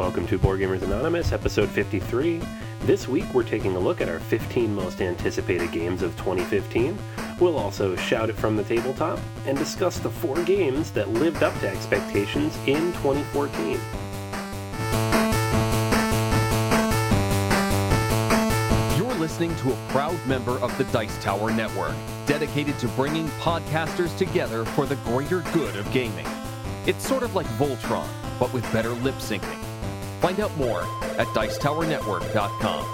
Welcome to Board Gamers Anonymous, episode 53. This week we're taking a look at our 15 most anticipated games of 2015. We'll also shout it from the tabletop and discuss the four games that lived up to expectations in 2014. You're listening to a proud member of the Dice Tower Network, dedicated to bringing podcasters together for the greater good of gaming. It's sort of like Voltron, but with better lip syncing. Find out more at Dicetowernetwork.com.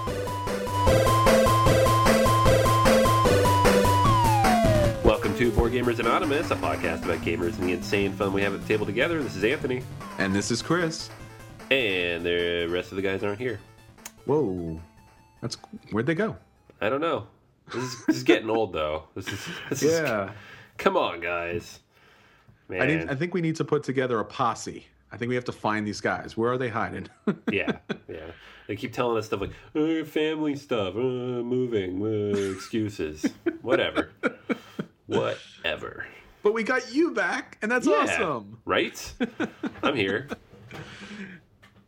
Welcome to Board Gamers Anonymous, a podcast about gamers and the insane fun we have at the table together. This is Anthony, And this is Chris. and the rest of the guys aren't here. Whoa. That's where'd they go? I don't know. This is, this is getting old, though. This is, this is Yeah. Come on, guys. Man. I need I think we need to put together a posse. I think we have to find these guys. Where are they hiding? yeah, yeah. They keep telling us stuff like uh, family stuff, uh, moving, uh, excuses, whatever, whatever. but we got you back, and that's Yeah, awesome. right? I'm here.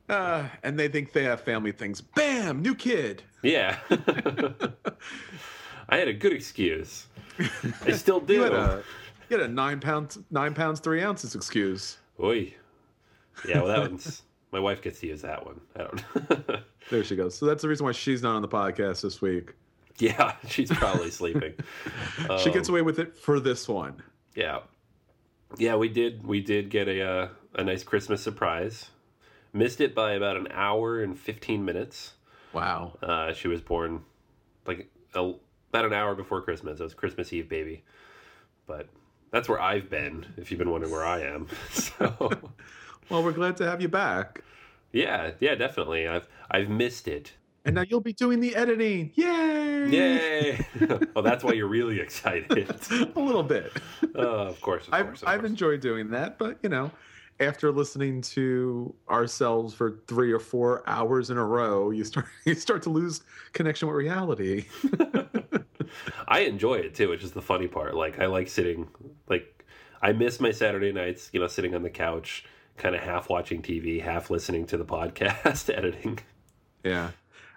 Uh, and they think they have family things. Bam, new kid. Yeah. I had a good excuse. I still do. You had a you had a nine pounds nine pounds three ounces excuse. Oi. Yeah, well, that one's. My wife gets to use that one. I don't. There she goes. So that's the reason why she's not on the podcast this week. yeah, she's probably sleeping. she Um, gets away with it for this one. Yeah, yeah, we did. We did get a uh, a nice Christmas surprise. Missed it by about an hour and fifteen minutes. Wow. Uh, she was born like a, about an hour before Christmas. It was Christmas Eve, baby. But that's where I've been. If you've been wondering where I am, so Well, we're glad to have you back. yeah, yeah, definitely. I've I've missed it. And now you'll be doing the editing. Yay! Yay! oh, that's why you're really excited. A little bit. Uh, of course, of I've course. Of I've course. enjoyed doing that, but you know, after listening to ourselves for three or four hours in a row, you start you start to lose connection with reality. I enjoy it too, which is the funny part. Like I like sitting like I miss my Saturday nights, you know, sitting on the couch, kind of half watching TV, half listening to the podcast editing. Yeah.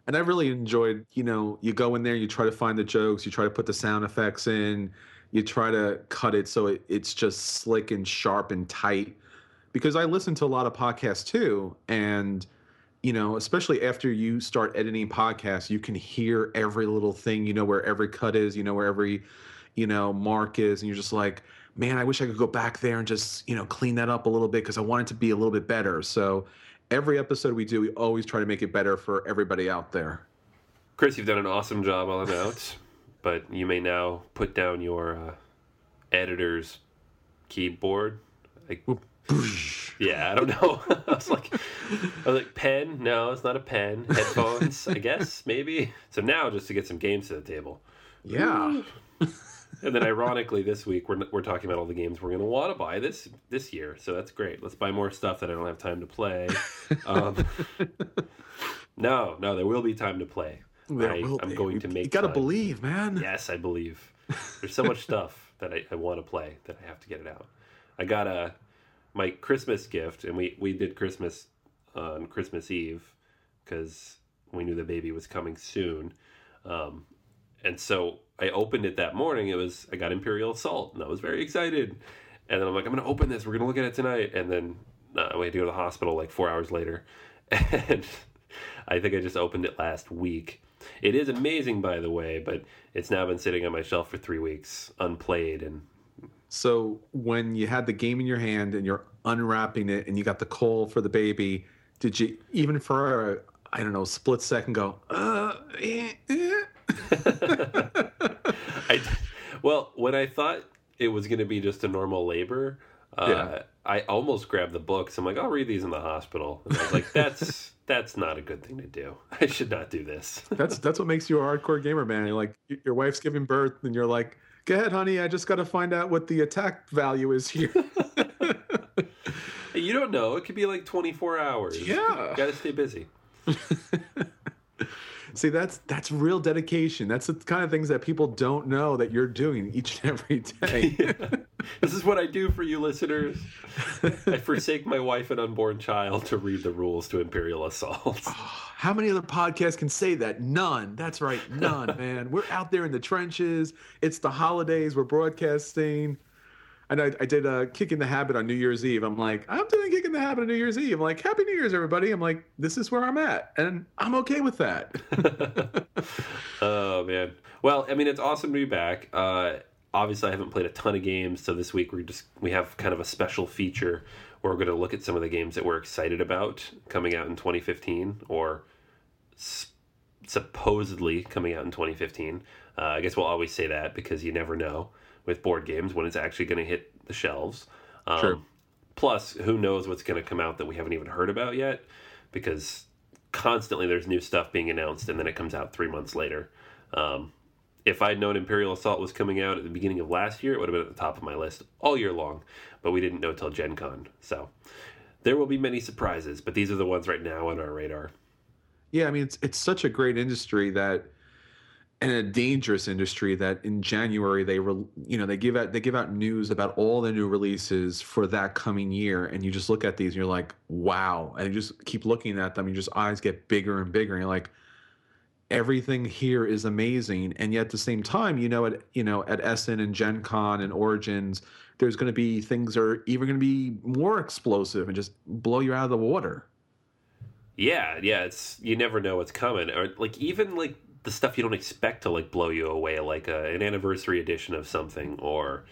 And I really enjoyed, you know, you go in there, you try to find the jokes, you try to put the sound effects in, you try to cut it so it, it's just slick and sharp and tight. Because I listen to a lot of podcasts too. And, you know, especially after you start editing podcasts, you can hear every little thing, you know, where every cut is, you know, where every, you know, mark is. And you're just like, man, I wish I could go back there and just, you know, clean that up a little bit because I want it to be a little bit better. So, every episode we do, we always try to make it better for everybody out there. Chris, you've done an awesome job on out, but you may now put down your uh, editor's keyboard. Like, yeah, I don't know. I was like, I was like, pen? No, it's not a pen. Headphones, I guess, maybe. So now, just to get some games to the table. Yeah. And then, ironically, this week we're we're talking about all the games we're going to want to buy this this year. So that's great. Let's buy more stuff that I don't have time to play. Um, no, no, there will be time to play. There I, will I'm be. going to make. You gotta time. believe, man. Yes, I believe. There's so much stuff that I, I want to play that I have to get it out. I got a my Christmas gift, and we we did Christmas on Christmas Eve because we knew the baby was coming soon. Um, and so I opened it that morning. It was I got Imperial Assault, and I was very excited. And then I'm like, I'm gonna open this. We're gonna look at it tonight. And then uh, we had to go to the hospital like four hours later, and I think I just opened it last week. It is amazing, by the way, but it's now been sitting on my shelf for three weeks, unplayed, and So when you had the game in your hand and you're unwrapping it and you got the call for the baby, did you even for a I don't know split second go? Uh, eh, eh? I, well, when I thought it was going to be just a normal labor, uh, Yeah. I almost grabbed the books. I'm like, I'll read these in the hospital. And I was like, that's that's not a good thing to do. I should not do this. That's that's what makes you a hardcore gamer, man. You're like your wife's giving birth and you're like, go ahead, honey. I just got to find out what the attack value is here. You don't know. It could be like 24 hours. Yeah. Got to stay busy. See, that's that's real dedication. That's the kind of things that people don't know that you're doing each and every day. this is what I do for you listeners. I forsake my wife and unborn child to read the rules to Imperial Assault. Ah, how many other podcasts can say that? None. That's right, none, man. We're out there in the trenches. It's the holidays. We're broadcasting. And I, I did a kick in the habit on New Year's Eve. I'm like, I'm doing kick in the habit on New Year's Eve. I'm like, Happy New Year's, everybody. I'm like, this is where I'm at, and I'm okay with that. oh man. Well, I mean, it's awesome to be back. Uh, obviously, I haven't played a ton of games, so this week we're just we have kind of a special feature where we're going to look at some of the games that we're excited about coming out in 2015 or supposedly coming out in 2015. Uh, I guess we'll always say that because you never know with board games when it's actually going to hit the shelves. Um, True. Plus, who knows what's going to come out that we haven't even heard about yet? Because constantly there's new stuff being announced, and then it comes out three months later. Um, if I'd known Imperial Assault was coming out at the beginning of last year, it would have been at the top of my list all year long. But we didn't know till Gen Con. So there will be many surprises, but these are the ones right now on our radar. Yeah, I mean it's it's such a great industry that and a dangerous industry that in January they re, you know they give out they give out news about all the new releases for that coming year and you just look at these and you're like wow. And you just keep looking at them and just eyes get bigger and bigger and you're like everything here is amazing. And yet at the same time you know at you know at Essen and Gen Con and Origins there's going to be things are even going to be more explosive and just blow you out of the water. Yeah, yeah, it's you never know what's coming, or like even like the stuff you don't expect to like blow you away, like a, an anniversary edition of something, or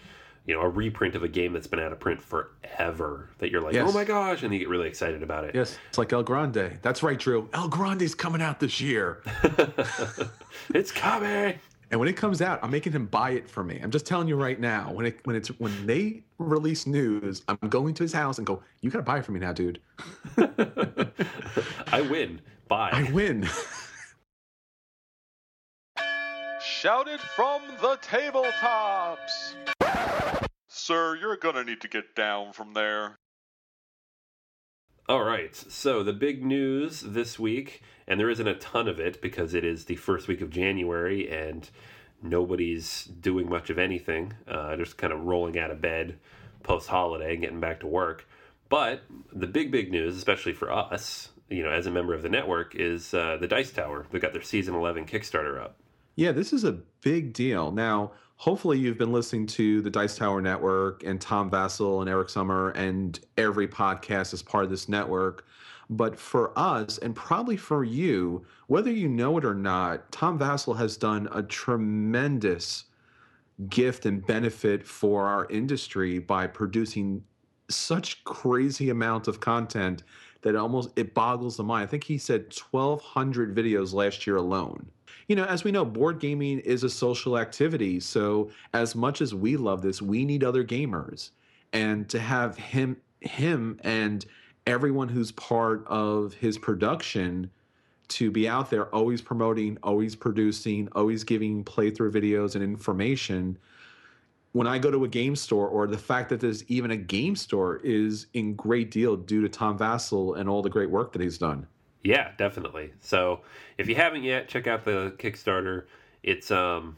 you know a reprint of a game that's been out of print forever that you're like, oh Yes. oh my gosh, and you get really excited about it. Yes, it's like El Grande. That's right, Drew. El Grande's coming out this year. it's coming. And when it comes out, I'm making him buy it for me. I'm just telling you right now. When it when it's when they release news, I'm going to his house and go, "You gotta buy it for me now, dude. I win. Bye. I win." Shout it from the tabletops! Sir, you're gonna need to get down from there. All right. So the big news this week, and there isn't a ton of it because it is the first week of January and nobody's doing much of anything. Uh, just kind of rolling out of bed post holiday and getting back to work. But the big, big news, especially for us, you know, as a member of the network, is uh, the Dice Tower. They've got their season 11 Kickstarter up. Yeah, this is a big deal. Now, hopefully, you've been listening to the Dice Tower Network and Tom Vasel and Eric Summerer and every podcast as part of this network. But for us, and probably for you, whether you know it or not, Tom Vasel has done a tremendous gift and benefit for our industry by producing such crazy amount of content that almost it boggles the mind. I think he said 1200 videos last year alone. You know, as we know, board gaming is a social activity. So as much as we love this, we need other gamers. And to have him him and everyone who's part of his production to be out there always promoting, always producing, always giving playthrough videos and information. When I go to a game store, or the fact that there's even a game store, is in great deal due to Tom Vasel and all the great work that he's done. Yeah, definitely. So if you haven't yet, check out the Kickstarter. It's um,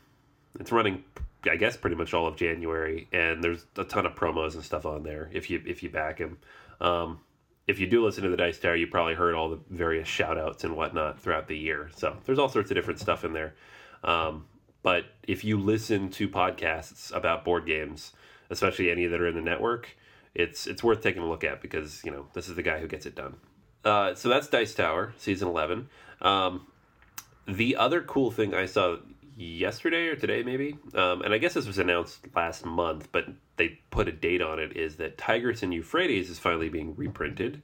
it's running, I guess, pretty much all of January, and there's a ton of promos and stuff on there. If you if you back him, um, if you do listen to the Dice Tower, you probably heard all the various shout outs and whatnot throughout the year. So there's all sorts of different stuff in there. Um, but if you listen to podcasts about board games, especially any that are in the network, it's it's worth taking a look at because you know this is the guy who gets it done. Uh, so that's Dice Tower season eleven. Um, the other cool thing I saw yesterday or today maybe, um, and I guess this was announced last month, but they put a date on it, is that Tigris and Euphrates is finally being reprinted.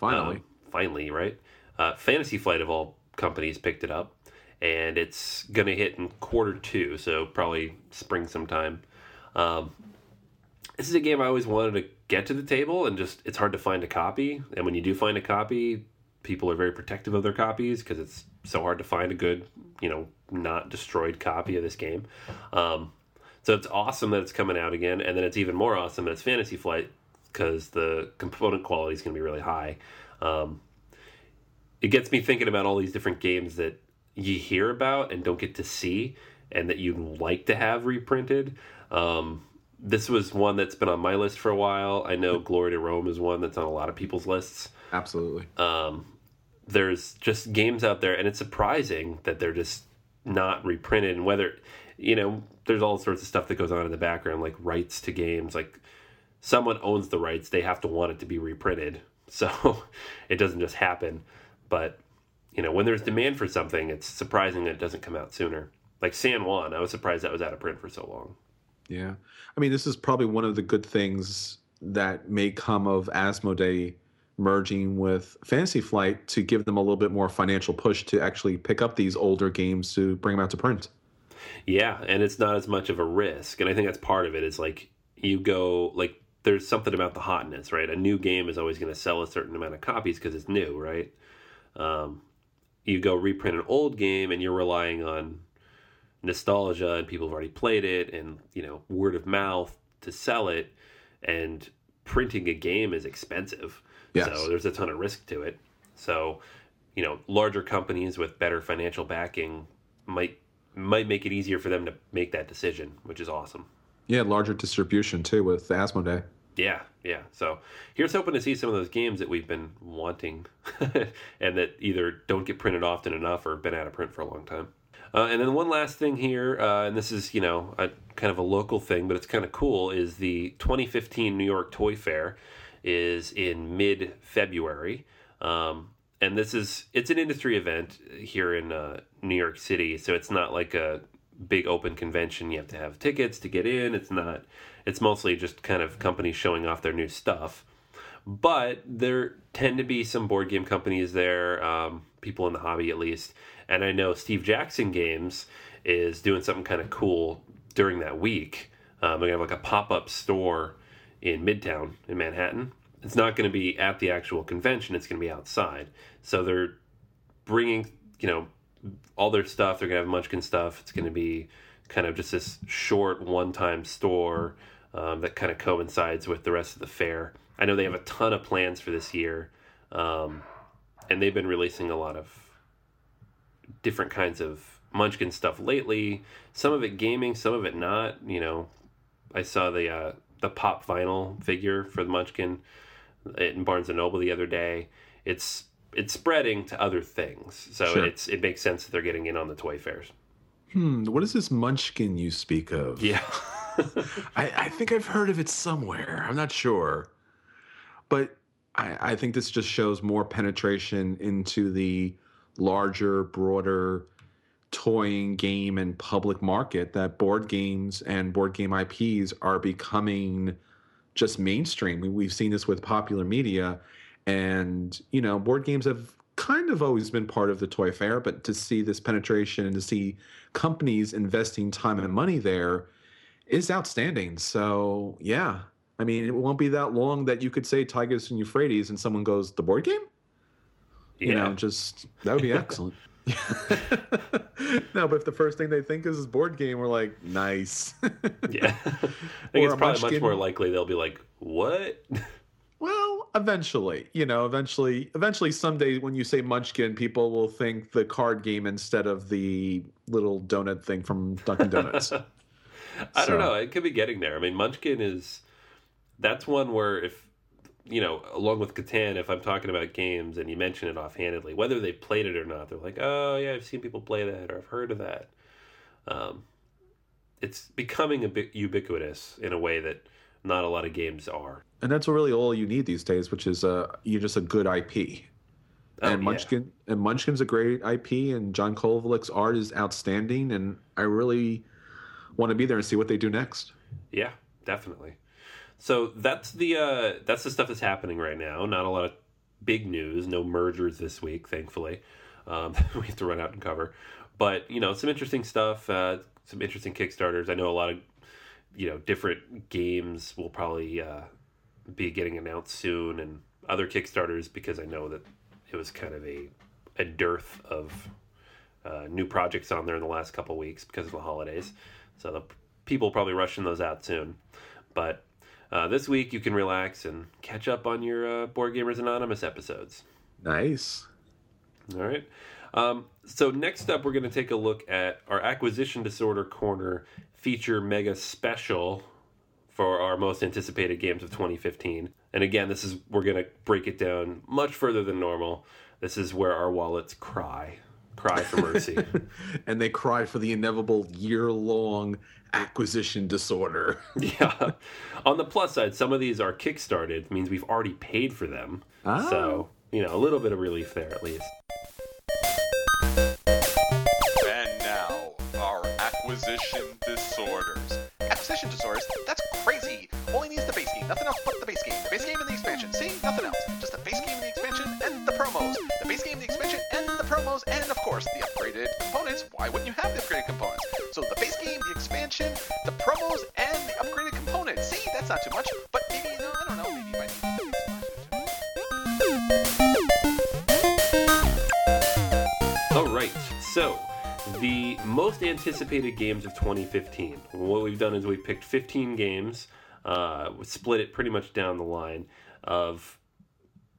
Finally. Um, finally, right? Uh, Fantasy Flight of all companies picked it up, and it's going to hit in quarter two, so probably spring sometime. Um, this is a game I always wanted to get to the table, and just it's hard to find a copy. And when you do find a copy, people are very protective of their copies because it's so hard to find a good, you know, not destroyed copy of this game. Um, so it's awesome that it's coming out again, and then it's even more awesome that it's Fantasy Flight because the component quality is going to be really high. Um, it gets me thinking about all these different games that you hear about and don't get to see, and that you'd like to have reprinted. Um, this was one that's been on my list for a while. I know Glory to Rome is one that's on a lot of people's lists. Absolutely. Um, there's just games out there, and it's surprising that they're just not reprinted. And whether, you know, there's all sorts of stuff that goes on in the background, like rights to games. Like someone owns the rights, they have to want it to be reprinted. So it doesn't just happen. But, you know, when there's demand for something, it's surprising that it doesn't come out sooner. Like San Juan, I was surprised that was out of print for so long. Yeah. I mean, this is probably one of the good things that may come of Asmodee merging with Fantasy Flight to give them a little bit more financial push to actually pick up these older games to bring them out to print. Yeah, and it's not as much of a risk. And I think that's part of it. it is like you go like there's something about the hotness, right? A new game is always going to sell a certain amount of copies because it's new, right? Um, you go reprint an old game and you're relying on nostalgia and people have already played it and you know word of mouth to sell it and printing a game is expensive Yes. so there's a ton of risk to it so you know larger companies with better financial backing might might make it easier for them to make that decision which is awesome Yeah, larger distribution too with Asmodee. yeah, yeah. So here's hoping to see some of those games that we've been wanting and that either don't get printed often enough or been out of print for a long time. Uh, and then one last thing here, uh, and this is, you know, a, kind of a local thing, but it's kind of cool, is the 2015 New York Toy Fair is in mid February. Um, and this is, it's an industry event here in uh, New York City. So it's not like a big open convention. You have to have tickets to get in. It's not, it's mostly just kind of companies showing off their new stuff. But there tend to be some board game companies there, um, people in the hobby at least. And I know Steve Jackson Games is doing something kind of cool during that week. Um, they're to have like a pop up store in Midtown in Manhattan. It's not going to be at the actual convention, it's going to be outside. So they're bringing, you know, all their stuff. They're going to have Munchkin stuff. It's going to be kind of just this short one time store um, that kind of coincides with the rest of the fair. I know they have a ton of plans for this year, um, and they've been releasing a lot of different kinds of Munchkin stuff lately. Some of it gaming, some of it not. You know, I saw the uh, the pop vinyl figure for the Munchkin in Barnes and Noble the other day. It's it's spreading to other things, so Sure. it's it makes sense that they're getting in on the toy fairs. Hmm, what is this Munchkin you speak of? Yeah, I, I think I've heard of it somewhere. I'm not sure. But I, I think this just shows more penetration into the larger, broader toying game and public market that board games and board game IPs are becoming just mainstream. We- We've seen this with popular media. And, you know, board games have kind of always been part of the toy fair, but to see this penetration and to see companies investing time and money there is outstanding. So yeah, I mean, it won't be that long that you could say Tigris and Euphrates, and someone goes, "The board game." You yeah. know, just that would be excellent. no, but if the first thing they think is board game, we're like, nice. yeah. I think Or it's probably much more likely they'll be like, "What?" well, eventually, you know, eventually, eventually, someday when you say Munchkin, people will think the card game instead of the little donut thing from Dunkin' Donuts. I So- don't know. It could be getting there. I mean, Munchkin is that's one where if you know, along with Catan, if I'm talking about games and you mention it offhandedly, whether they played it or not, they're like, "Oh yeah, I've seen people play that or I've heard of that." Um, it's becoming a bit ubiquitous in a way that not a lot of games are. and that's really all you need these days, which is uh, you're just a good IP. Oh, and yeah. Munchkin and Munchkin's a great IP, and John Kovalic's art is outstanding, and I really want to be there and see what they do next. Yeah, definitely. So that's the uh, that's the stuff that's happening right now. Not a lot of big news. No mergers this week, thankfully. Um, we have to run out and cover, but you know some interesting stuff. Uh, some interesting Kickstarters. I know a lot of you know different games will probably uh, be getting announced soon, and other Kickstarters because I know that it was kind of a a dearth of uh, new projects on there in the last couple weeks because of the holidays. So the people probably rushing those out soon. But uh, this week you can relax and catch up on your uh, Board Gamers Anonymous episodes. Nice. All right. Um, so next up, we're going to take a look at our acquisition disorder corner feature mega special for our most anticipated games of 2015. And again, this is we're going to break it down much further than normal. This is where our wallets cry, cry for mercy. and they cry for the inevitable year-long acquisition disorder. yeah. On the plus side, some of these are kickstarted, means we've already paid for them. Ah. So, you know, a little bit of relief there at least. And now, our acquisition disorders. Why wouldn't you have the upgraded components? So the base game, the expansion, the promos, and the upgraded components. See? That's not too much, but maybe, I don't know, maybe might need All right. So, the most anticipated games of 2015. What we've done is we've picked 15 games, uh, split it pretty much down the line of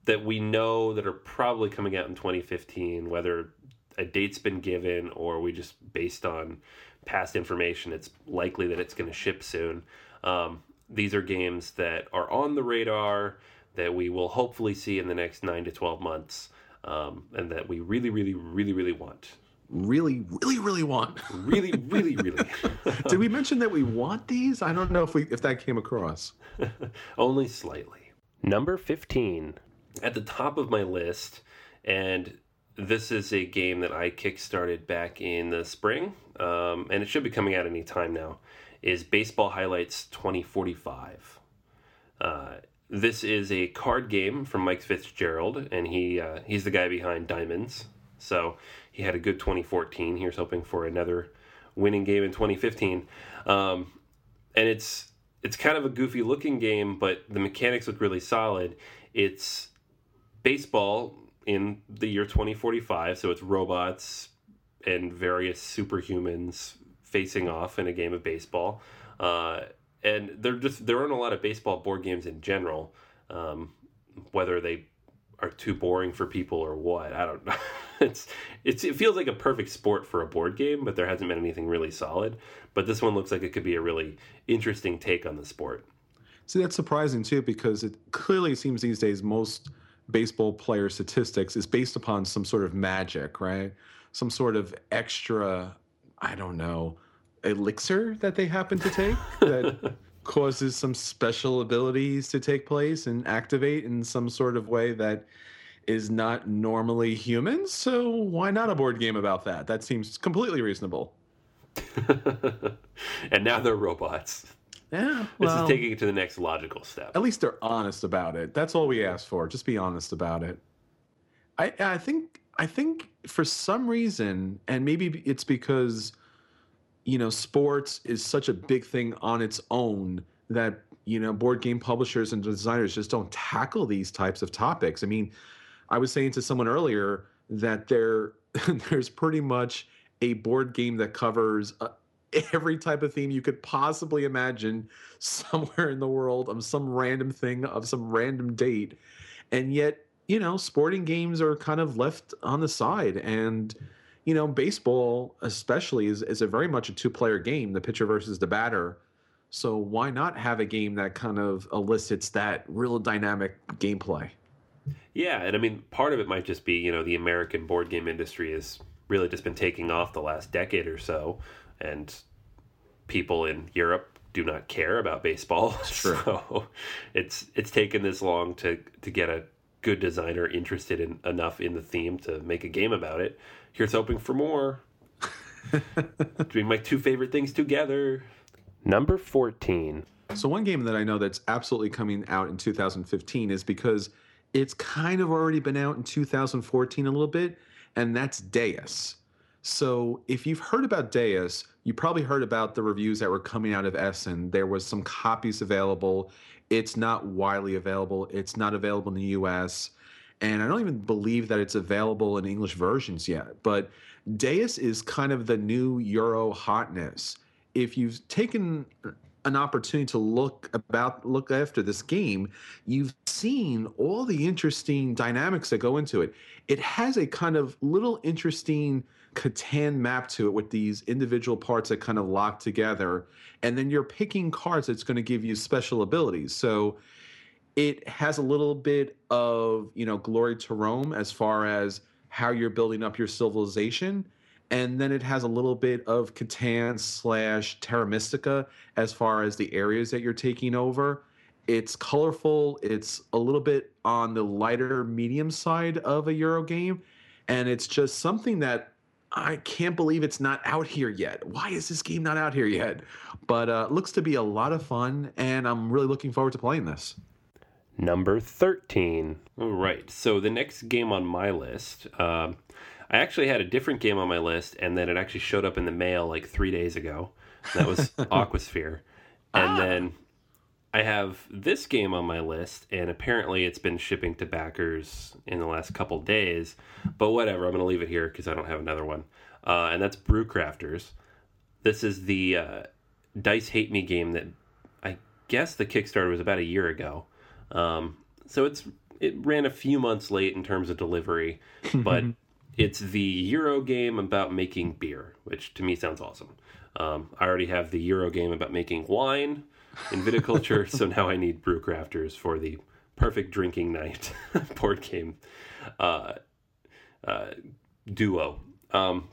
that we know that are probably coming out in 2015, whether a date's been given or we just based on past information, it's likely that it's going to ship soon. Um, these are games that are on the radar that we will hopefully see in the next nine to 12 months. Um, and that we really, really, really, really want. really, really, really want. Really, really, really. Did we mention that we want these? I don't know if we if that came across. Only slightly. Number 15. At the top of my list, and this is a game that I kickstarted back in the spring, um, and it should be coming out any time now, is Baseball Highlights 2045. Uh, this is a card game from Mike Fitzgerald, and he uh, he's the guy behind Diamonds. So he had a good 2014. Here's hoping for another winning game in 2015. Um, and it's it's kind of a goofy looking game, but the mechanics look really solid. It's baseball in the year 2045, so it's robots and various superhumans facing off in a game of baseball. Uh, and there just there aren't a lot of baseball board games in general. Um, whether they are too boring for people or what, I don't know. it's it's it feels like a perfect sport for a board game, but there hasn't been anything really solid. But this one looks like it could be a really interesting take on the sport. See, that's surprising too, because it clearly seems these days most baseball player statistics is based upon some sort of magic, right? Some sort of extra, I don't know, elixir that they happen to take that causes some special abilities to take place and activate in some sort of way that is not normally human. So why not a board game about that? That seems completely reasonable. and now they're robots. Yeah, This is taking it to the next logical step. at least they're honest about it. That's all we ask for. Just be honest about it. I I think I think for some reason, and maybe it's because you know sports is such a big thing on its own that you know board game publishers and designers just don't tackle these types of topics. I mean, I was saying to someone earlier that there there's pretty much a board game that covers uh, every type of theme you could possibly imagine somewhere in the world of some random thing of some random date. And yet you know sporting games are kind of left on the side. And you know baseball especially is, is a very much a two player game the pitcher versus the batter. So why not have a game that kind of elicits that real dynamic gameplay? Yeah, and I mean, part of it might just be, you know, the American board game industry has really just been taking off the last decade or so, and people in Europe do not care about baseball. So it's it's taken this long to to get a good designer interested in enough in the theme to make a game about it. Here's hoping for more. Doing my two favorite things together. Number 14. So one game that I know that's absolutely coming out in 2015 is because it's kind of already been out in 2014 a little bit, and that's Deus. So if you've heard about Deus, you probably heard about the reviews that were coming out of Essen. There was some copies available. It's not widely available. It's not available in the US. And I don't even believe that it's available in English versions yet. But Deus is kind of the new Euro hotness. If you've taken an opportunity to look about look after this game, you've seen all the interesting dynamics that go into it. It has a kind of little interesting Catan map to it with these individual parts that kind of lock together. And then you're picking cards that's going to give you special abilities. So it has a little bit of, you know, glory to Rome as far as how you're building up your civilization. And then it has a little bit of Catan slash Terra Mystica as far as the areas that you're taking over. It's colorful. It's a little bit on the lighter medium side of a Euro game. And it's just something that I can't believe it's not out here yet. Why is this game not out here yet? But uh, looks to be a lot of fun, and I'm really looking forward to playing this. Number 13. All right. So the next game on my list, um, I actually had a different game on my list, and then it actually showed up in the mail like three days ago. That was Aquasphere. And ah. then I have this game on my list, and apparently it's been shipping to backers in the last couple days. But whatever, I'm going to leave it here because I don't have another one. Uh, and that's Brewcrafters. This is the uh, Dice Hate Me game that I guess the Kickstarter was about a year ago. Um, so it's it ran a few months late in terms of delivery, but it's the Euro game about making beer, which to me sounds awesome. Um, I already have the Euro game about making wine in viticulture, so now I need BrewCrafters for the perfect drinking night board game uh, uh, duo. Um,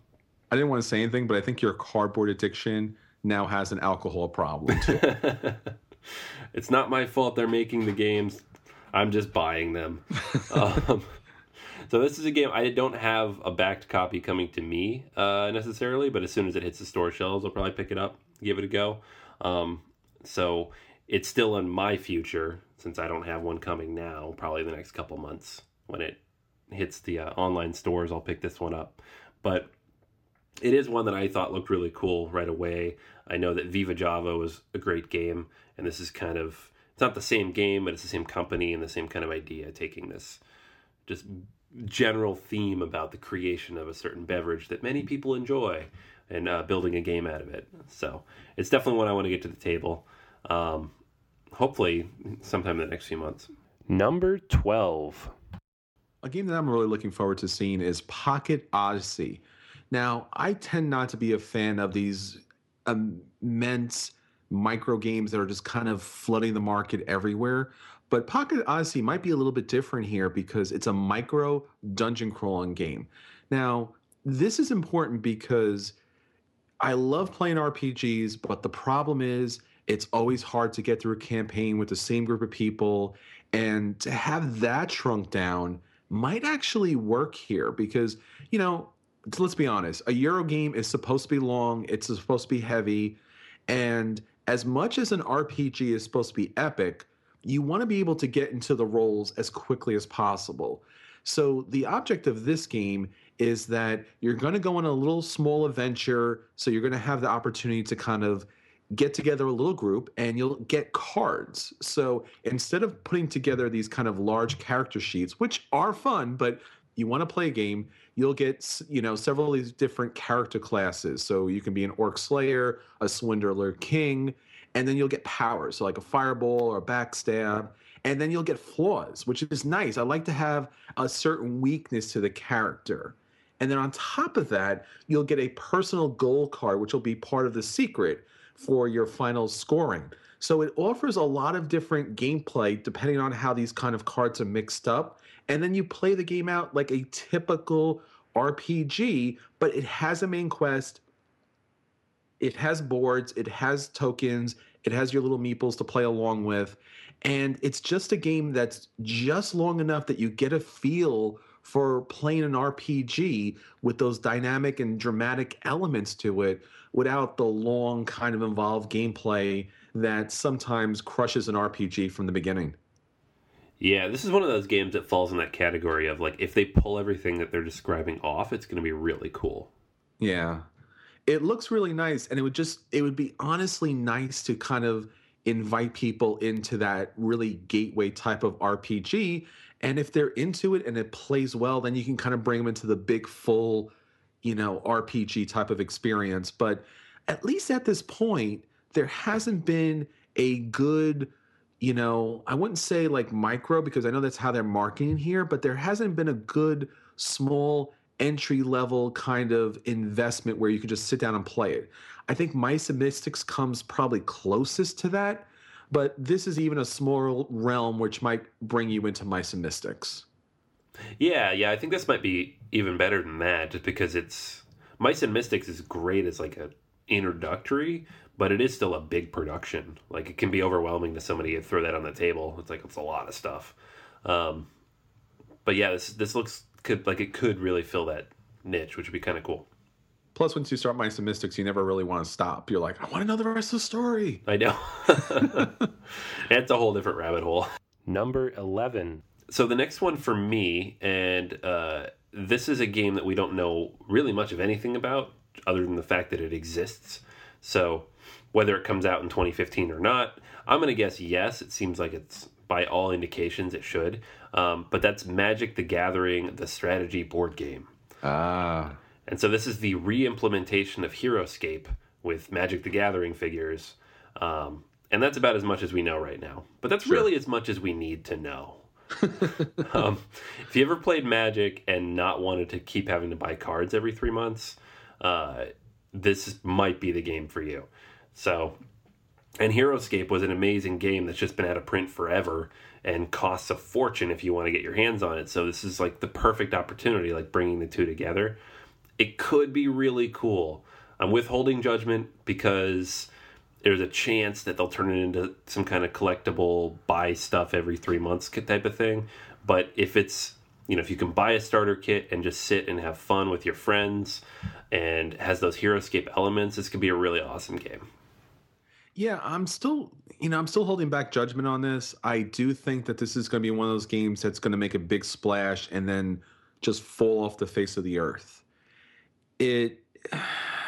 I didn't want to say anything, but I think your cardboard addiction now has an alcohol problem too. it's not my fault they're making the games. I'm just buying them. um, so this is a game I don't have a backed copy coming to me uh, necessarily, but as soon as it hits the store shelves, I'll probably pick it up, give it a go. Um, so it's still in my future since I don't have one coming now. Probably the next couple months when it hits the uh, online stores, I'll pick this one up. But it is one that I thought looked really cool right away. I know that Viva Java was a great game, and this is kind of it's not the same game, but it's the same company and the same kind of idea, taking this just general theme about the creation of a certain beverage that many people enjoy and uh, building a game out of it. So it's definitely one I want to get to the table. Um, hopefully, sometime in the next few months. Number 12. A game that I'm really looking forward to seeing is Pocket Odyssey. Now, I tend not to be a fan of these immense micro games that are just kind of flooding the market everywhere. But Pocket Odyssey might be a little bit different here because it's a micro dungeon crawling game. Now, this is important because I love playing RPGs, but the problem is it's always hard to get through a campaign with the same group of people. And to have that shrunk down might actually work here because, you know, let's be honest, a Euro game is supposed to be long, it's supposed to be heavy. And as much as an RPG is supposed to be epic, you want to be able to get into the roles as quickly as possible. So the object of this game is that you're going to go on a little small adventure. So you're going to have the opportunity to kind of get together a little group and you'll get cards. So instead of putting together these kind of large character sheets, which are fun, but you want to play a game, you'll get you know several of these different character classes. So you can be an orc slayer, a swindler king, and then you'll get powers, so like a fireball or a backstab, and then you'll get flaws, which is nice. I like to have a certain weakness to the character. And then on top of that, you'll get a personal goal card, which will be part of the secret for your final scoring. So it offers a lot of different gameplay depending on how these kind of cards are mixed up. And then you play the game out like a typical RPG, but it has a main quest. It has boards, it has tokens, it has your little meeples to play along with. And it's just a game that's just long enough that you get a feel for playing an RPG with those dynamic and dramatic elements to it without the long kind of involved gameplay that sometimes crushes an RPG from the beginning. Yeah, this is one of those games that falls in that category of like if they pull everything that they're describing off, it's going to be really cool. Yeah. It looks really nice and it would just it would be honestly nice to kind of invite people into that really gateway type of RPG and if they're into it and it plays well, then you can kind of bring them into the big full, you know, RPG type of experience. But at least at this point, there hasn't been a good, you know, I wouldn't say like micro because I know that's how they're marketing here, but there hasn't been a good small entry level kind of investment where you can just sit down and play it. I think Mice and Mystics comes probably closest to that, but this is even a small realm which might bring you into Mice and Mystics. Yeah, yeah, I think this might be even better than that, just because it's Mice and Mystics is great as like a introductory, but it is still a big production. Like it can be overwhelming to somebody to throw that on the table. It's like it's a lot of stuff. Um, but yeah, this this looks could like it could really fill that niche, which would be kind of cool. Plus, once you start Mice and Mystics, you never really want to stop. You're like, I want to know the rest of the story. I know. That's a whole different rabbit hole. Number 11. So the next one for me, and uh, this is a game that we don't know really much of anything about, other than the fact that it exists. So whether it comes out in 2015 or not, I'm going to guess yes. It seems like it's by all indications it should. Um, but that's Magic the Gathering, the strategy board game. Ah. And so this is the re-implementation of Heroscape with Magic the Gathering figures. Um, and that's about as much as we know right now. But that's Sure. really as much as we need to know. um, if you ever played Magic and not wanted to keep having to buy cards every three months, uh, this might be the game for you. So, and Heroscape was an amazing game that's just been out of print forever and costs a fortune if you want to get your hands on it. So this is like the perfect opportunity, like bringing the two together. It could be really cool. I'm withholding judgment because there's a chance that they'll turn it into some kind of collectible buy stuff every three months type of thing. But if it's you know if you can buy a starter kit and just sit and have fun with your friends and has those Heroscape elements, this could be a really awesome game. Yeah, I'm still, you know, I'm still holding back judgment on this. I do think that this is going to be one of those games that's going to make a big splash and then just fall off the face of the earth. It,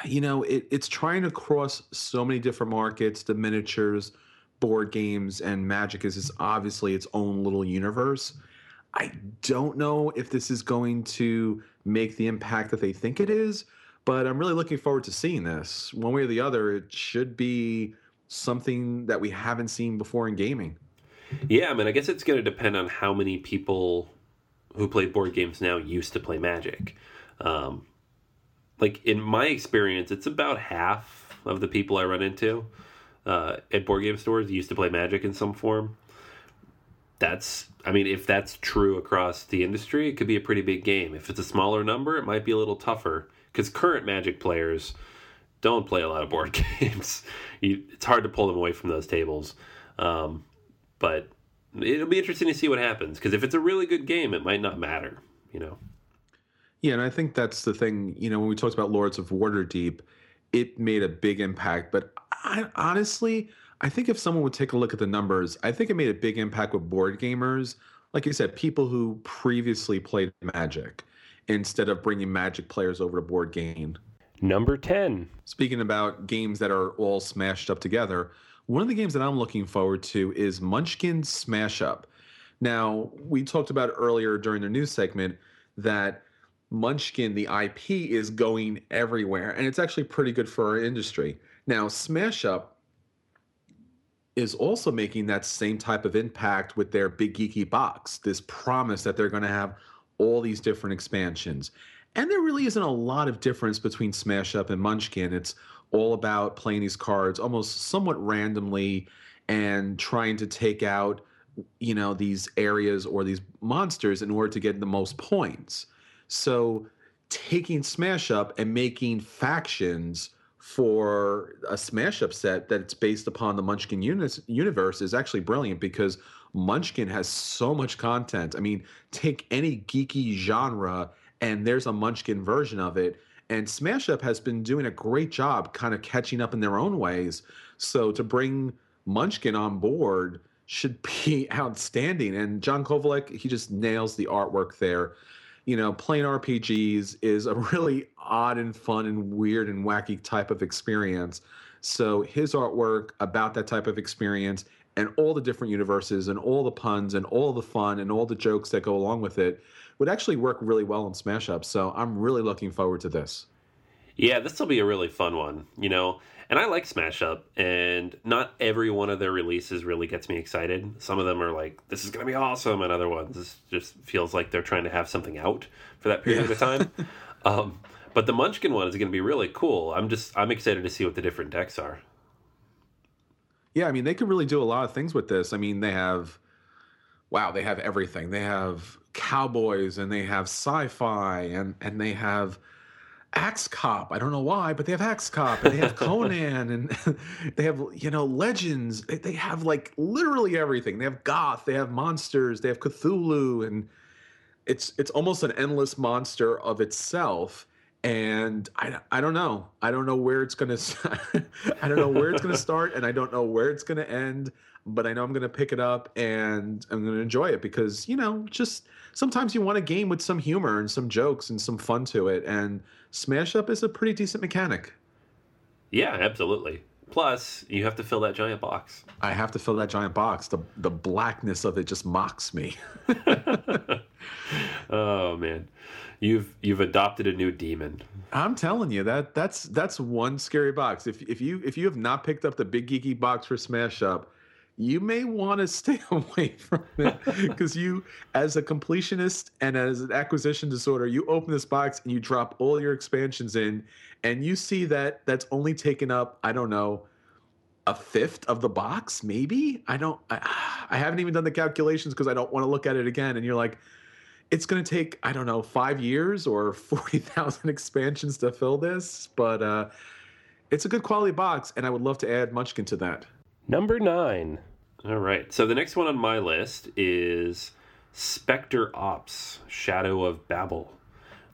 you know, it, it's trying to cross so many different markets, the miniatures, board games, and Magic is, is obviously its own little universe. I don't know if this is going to make the impact that they think it is, but I'm really looking forward to seeing this. One way or the other, it should be something that we haven't seen before in gaming. Yeah, I mean, I guess it's going to depend on how many people who play board games now used to play Magic. Um, like in my experience, it's about half of the people I run into uh, at board game stores used to play Magic in some form. That's, I mean, if that's true across the industry, it could be a pretty big game. If it's a smaller number, it might be a little tougher because current Magic players don't play a lot of board games. You, it's hard to pull them away from those tables. Um, but it'll be interesting to see what happens because if it's a really good game, it might not matter. You know. Yeah, and I think that's the thing. You know, when we talked about Lords of Waterdeep, it made a big impact. But I, honestly, I think if someone would take a look at the numbers, I think it made a big impact with board gamers. Like you said, people who previously played Magic instead of bringing Magic players over to board game. Number 10. Speaking about games that are all smashed up together, one of the games that I'm looking forward to is Munchkin Smash Up. Now, we talked about earlier during the news segment that Munchkin, the IP, is going everywhere, and it's actually pretty good for our industry. Now, Smash Up is also making that same type of impact with their big geeky box, this promise that they're going to have all these different expansions. And there really isn't a lot of difference between Smash Up and Munchkin. It's all about playing these cards almost somewhat randomly and trying to take out, you know, these areas or these monsters in order to get the most points. So taking Smash Up and making factions for a Smash Up set that's based upon the Munchkin universe is actually brilliant because Munchkin has so much content. I mean, take any geeky genre and there's a Munchkin version of it. And Smash Up has been doing a great job kind of catching up in their own ways. So to bring Munchkin on board should be outstanding. And John Kovalic, he just nails the artwork there. You know, playing RPGs is a really odd and fun and weird and wacky type of experience. So his artwork about that type of experience and all the different universes and all the puns and all the fun and all the jokes that go along with it would actually work really well in Smash Up. So I'm really looking forward to this. Yeah, this will be a really fun one, you know. and I like Smash Up, and not every one of their releases really gets me excited. Some of them are like, "This is going to be awesome," and other ones just feels like they're trying to have something out for that period of time. Um, but the Munchkin one is going to be really cool. I'm just I'm excited to see what the different decks are. Yeah, I mean, they could really do a lot of things with this. I mean, they have, wow, they have everything. They have cowboys and they have sci-fi and and they have Axe Cop. I don't know why, but they have Axe Cop and they have Conan and they have you know legends. They, they have like literally everything. They have goth. They have monsters. They have Cthulhu and it's it's almost an endless monster of itself and I, I don't know i don't know where it's gonna i don't know where it's gonna start and i don't know where it's gonna end but i know i'm gonna pick it up and i'm gonna enjoy it because you know just sometimes you want a game with some humor and some jokes and some fun to it and smash up is a pretty decent mechanic Yeah, absolutely. Plus, you have to fill that giant box. i have to fill that giant box the the blackness of it just mocks me oh man, you've you've adopted a new demon. I'm telling you that that's that's one scary box. If if you if you have not picked up the big geeky box for Smash Up, you may want to stay away from it because you, as a completionist and as an acquisition disorder, you open this box and you drop all your expansions in, and you see that that's only taken up I don't know a fifth of the box, maybe. I don't. I, I haven't even done the calculations because I don't want to look at it again. And you're like, it's going to take I don't know five years or forty thousand expansions to fill this, but uh, it's a good quality box, and I would love to add Munchkin to that. Number nine. All right. So the next one on my list is Specter Ops: Shadow of Babel.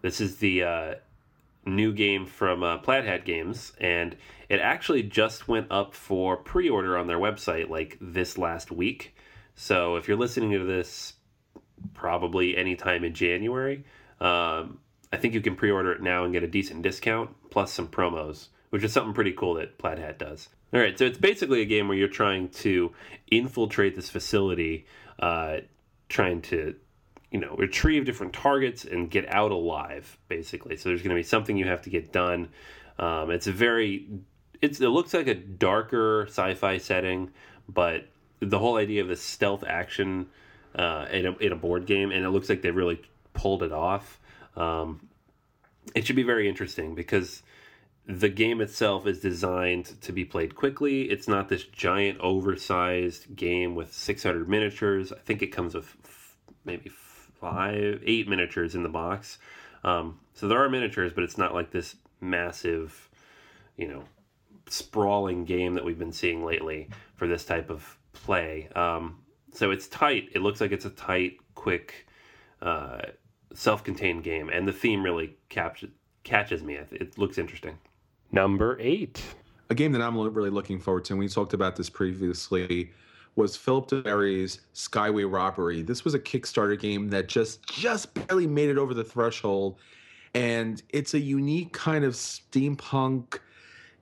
This is the uh, new game from uh, Plaid Hat Games, and it actually just went up for pre-order on their website like this last week. So if you're listening to this, probably anytime in January, um, I think you can pre-order it now and get a decent discount plus some promos, which is something pretty cool that Plaid Hat does. All right, so it's basically a game where you're trying to infiltrate this facility, uh, trying to, you know, retrieve different targets and get out alive. Basically, so there's going to be something you have to get done. Um, it's a very, it's it looks like a darker sci-fi setting, but the whole idea of this stealth action uh, in, a, in a board game, and it looks like they really pulled it off. Um, it should be very interesting because the game itself is designed to be played quickly. It's not this giant, oversized game with 600 miniatures. I think it comes with f- maybe five, eight miniatures in the box. Um, so there are miniatures, but it's not like this massive, you know, sprawling game that we've been seeing lately for this type of play. Um, so it's tight. It looks like it's a tight, quick, uh, self-contained game, and the theme really captures catches me. It looks interesting. Number eight. A game that I'm really looking forward to, and we talked about this previously, was Philip duBarry's Skyway Robbery. This was a Kickstarter game that just just barely made it over the threshold, and it's a unique kind of steampunk,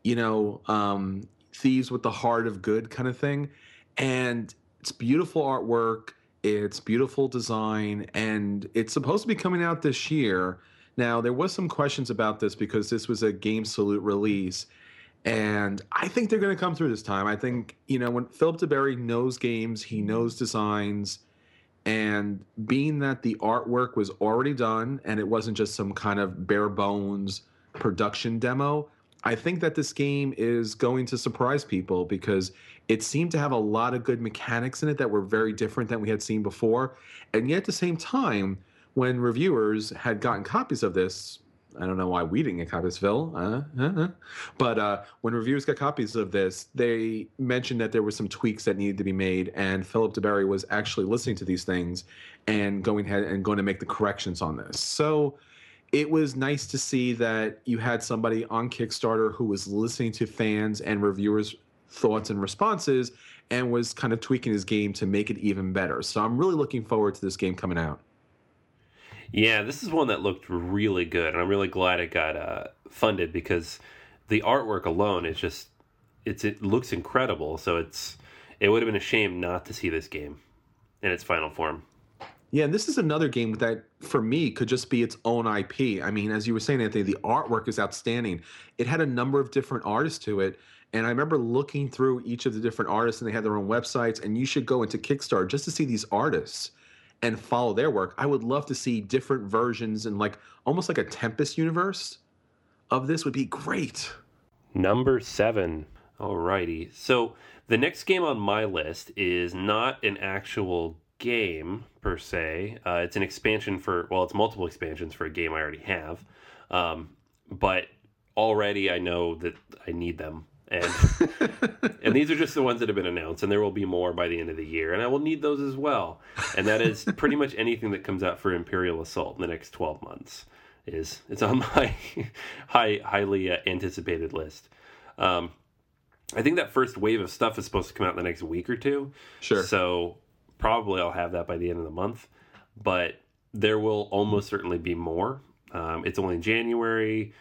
you know, um, thieves with the heart of good kind of thing, and it's beautiful artwork. It's beautiful design, and it's supposed to be coming out this year. Now, there was some questions about this because this was a Game Salute release, and I think they're going to come through this time. I think you know when Philip duBarry knows games, he knows designs, and being that the artwork was already done and it wasn't just some kind of bare bones production demo, I think that this game is going to surprise people because it seemed to have a lot of good mechanics in it that were very different than we had seen before, and yet at the same time when reviewers had gotten copies of this, I don't know why we didn't get copies, Phil. Uh, uh, uh. But uh, when reviewers got copies of this, they mentioned that there were some tweaks that needed to be made, and Philip duBarry was actually listening to these things and going ahead and going to make the corrections on this. So it was nice to see that you had somebody on Kickstarter who was listening to fans and reviewers' thoughts and responses and was kind of tweaking his game to make it even better. So I'm really looking forward to this game coming out. Yeah, this is one that looked really good, and I'm really glad it got uh, funded because the artwork alone is just it's it looks incredible. So it's it would have been a shame not to see this game in its final form. Yeah, and this is another game that for me could just be its own IP. I mean, as you were saying, Anthony, the artwork is outstanding. It had a number of different artists to it, And I remember looking through each of the different artists, and they had their own websites. And you should go into Kickstarter just to see these artists and follow their work. I would love to see different versions and like almost like a Tempest universe of this would be great. Number seven. Alrighty. So the next game on my list is not an actual game per se. Uh, it's an expansion for, well, it's multiple expansions for a game I already have. Um, but already I know that I need them. And and these are just the ones that have been announced, and there will be more by the end of the year, and I will need those as well. And that is pretty much anything that comes out for Imperial Assault in the next twelve months is it's on my high highly uh, anticipated list. Um, I think that first wave of stuff is supposed to come out in the next week or two. Sure. So probably I'll have that by the end of the month, but there will almost certainly be more. Um, it's only January.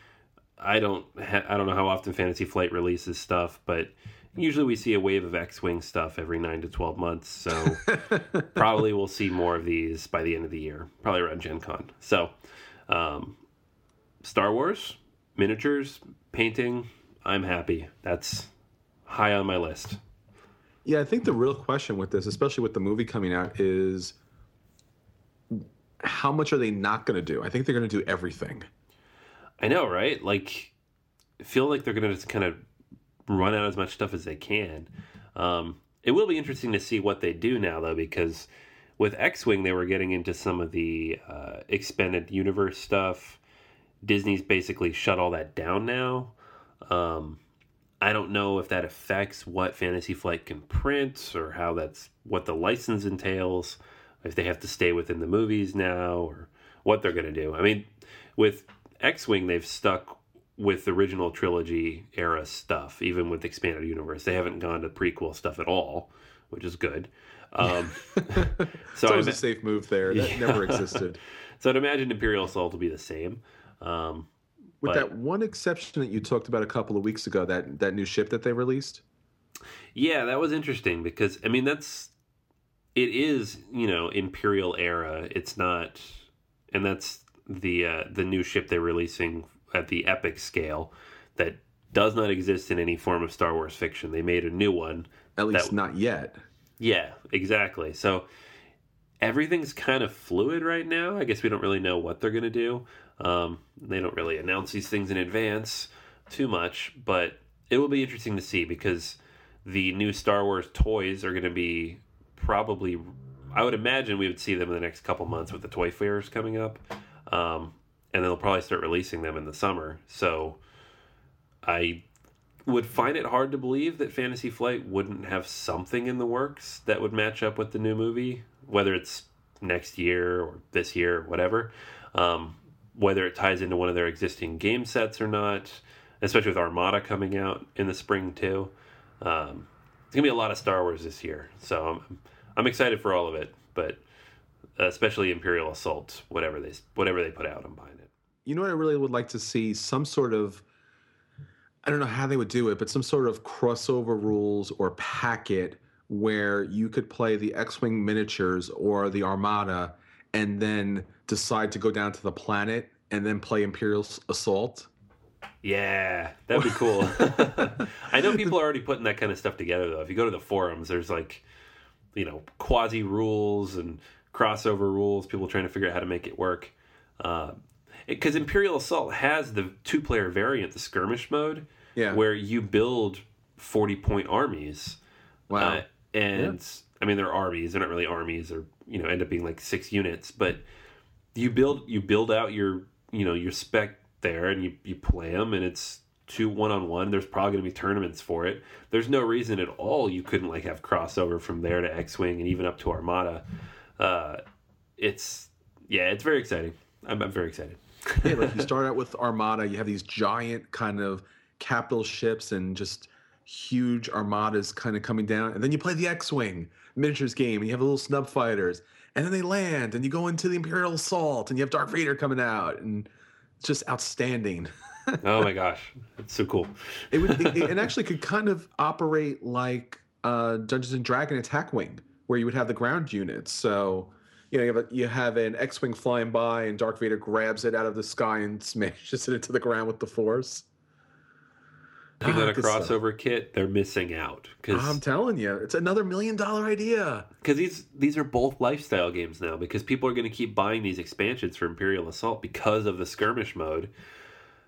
I don't ha- I don't know how often Fantasy Flight releases stuff, but usually we see a wave of X-wing stuff every nine to twelve months. So probably we'll see more of these by the end of the year, probably around Gen Con. So um, Star Wars miniatures painting, I'm happy. That's high on my list. Yeah, I think the real question with this, especially with the movie coming out, is how much are they not going to do? I think they're going to do everything. I know, right? Like, feel like they're going to just kind of run out as much stuff as they can. Um, it will be interesting to see what they do now, though, because with X Wing, they were getting into some of the uh, expanded universe stuff. Disney's basically shut all that down now. Um, I don't know if that affects what Fantasy Flight can print or how that's what the license entails. If they have to stay within the movies now or what they're going to do. I mean, with X Wing, they've stuck with the original trilogy era stuff, even with expanded universe. They haven't gone to prequel stuff at all, which is good. Um, so it was a safe move there. That yeah. never existed. so I'd imagine Imperial Assault will be the same. Um, with but, that one exception that you talked about a couple of weeks ago, that that new ship that they released. Yeah, that was interesting because I mean that's it is you know Imperial era. It's not, and that's the uh, the new ship they're releasing at the epic scale that does not exist in any form of Star Wars fiction. They made a new one. At least that, not yet. Yeah, exactly. So everything's kind of fluid right now. I guess we don't really know what they're going to do. Um, they don't really announce these things in advance too much, but it will be interesting to see because the new Star Wars toys are going to be probably. I would imagine we would see them in the next couple months with the toy fairs coming up, um, and they'll probably start releasing them in the summer. So, I would find it hard to believe that Fantasy Flight wouldn't have something in the works that would match up with the new movie, whether it's next year or this year, or whatever. Um, whether it ties into one of their existing game sets or not, especially with Armada coming out in the spring too. Um, it's gonna be a lot of Star Wars this year, so I'm I'm excited for all of it, but especially Imperial Assault, whatever they whatever they put out, I'm buying it. You know what I really would like to see some sort of I don't know how they would do it, but some sort of crossover rules or packet where you could play the X-wing miniatures or the Armada and then decide to go down to the planet and then play Imperial Assault. Yeah, that'd be cool. I know people are already putting that kind of stuff together though. If you go to the forums, there's like, you know, quasi rules and crossover rules. People trying to figure out how to make it work. Because uh, Imperial Assault has the two-player variant, the skirmish mode, yeah. where you build forty-point armies. Wow. Uh, and yeah. I mean, they're armies. They're not really armies. They're you know end up being like six units, but you build you build out your you know your spec there and you you play them and it's two one on one. There's probably going to be tournaments for it. There's no reason at all you couldn't like have crossover from there to X Wing and even up to Armada. Uh, it's yeah, it's very exciting. I'm, I'm very excited. yeah, like you start out with Armada, you have these giant kind of capital ships and just huge armadas kind of coming down, and then you play the X Wing miniatures game, and you have little snub fighters, and then they land and you go into the Imperial Assault and you have Darth Vader coming out and it's just outstanding. oh my gosh, it's so cool. it would it, it, actually could kind of operate like uh, Dungeons and Dragon Attack Wing, where you would have the ground units. So you know you have, a, you have an X-wing flying by and Darth Vader grabs it out of the sky and smashes it into the ground with the Force. Looking at Ah, a crossover kit, they're missing out because I'm telling you, it's another million dollar idea. Because these these are both lifestyle games now because people are going to keep buying these expansions for Imperial Assault because of the skirmish mode.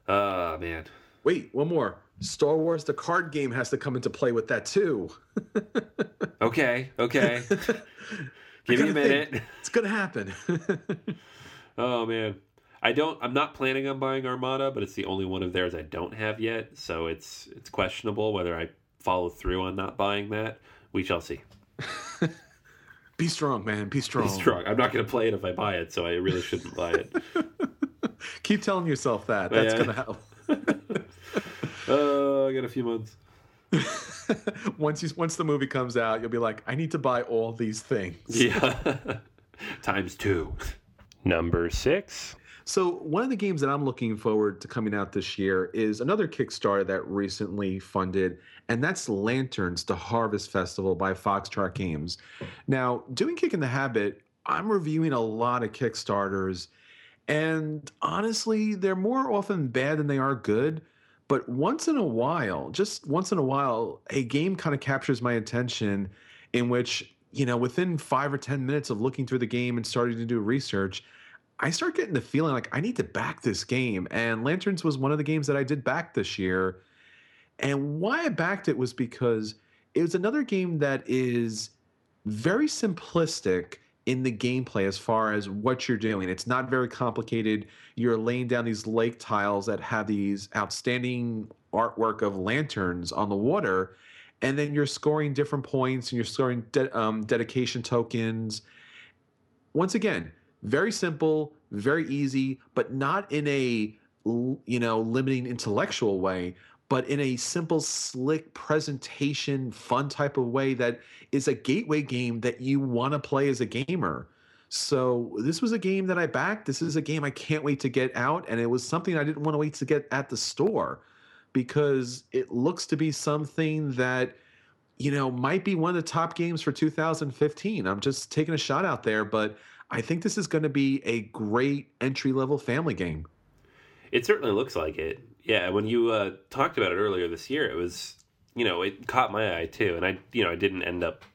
Ah man, Wait, one more. Star Wars the card game has to come into play with that too. okay, okay, give me a think. minute. It's gonna happen. Oh man, I don't. I'm not planning on buying Armada, but it's the only one of theirs I don't have yet, so it's it's questionable whether I follow through on not buying that. We shall see. Be strong, man. Be strong. Be strong. I'm not going to play it if I buy it, so I really shouldn't buy it. Keep telling yourself that. That's Yeah. gonna help. Oh, I got a few months. once you once the movie comes out, you'll be like, I need to buy all these things. Yeah, times two. Number six. So one of the games that I'm looking forward to coming out this year is another Kickstarter that recently funded, and that's Lanterns: The Harvest Festival by Foxtrot Games. Now, doing Kicking the Habit, I'm reviewing a lot of Kickstarters, and honestly, they're more often bad than they are good. But once in a while, just once in a while, a game kind of captures my attention in which, you know, within five or 10 minutes of looking through the game and starting to do research, I start getting the feeling like I need to back this game. And Lanterns was one of the games that I did back this year. And why I backed it was because it was another game that is very simplistic in the gameplay as far as what you're doing. It's not very complicated. You're laying down these lake tiles that have these outstanding artwork of lanterns on the water. And then you're scoring different points and you're scoring de- um, dedication tokens. Once again, very simple, very easy, but not in a you know limiting intellectual way, but in a simple, slick presentation, fun type of way that is a gateway game that you want to play as a gamer. So this was a game that I backed. This is a game I can't wait to get out, and it was something I didn't want to wait to get at the store because it looks to be something that you know might be one of the top games for 2015. I'm just taking a shot out there, but I think this is going to be a great entry level family game. It certainly looks like it. Yeah, when you uh, talked about it earlier this year, it was you know it caught my eye too, and I you know I didn't end up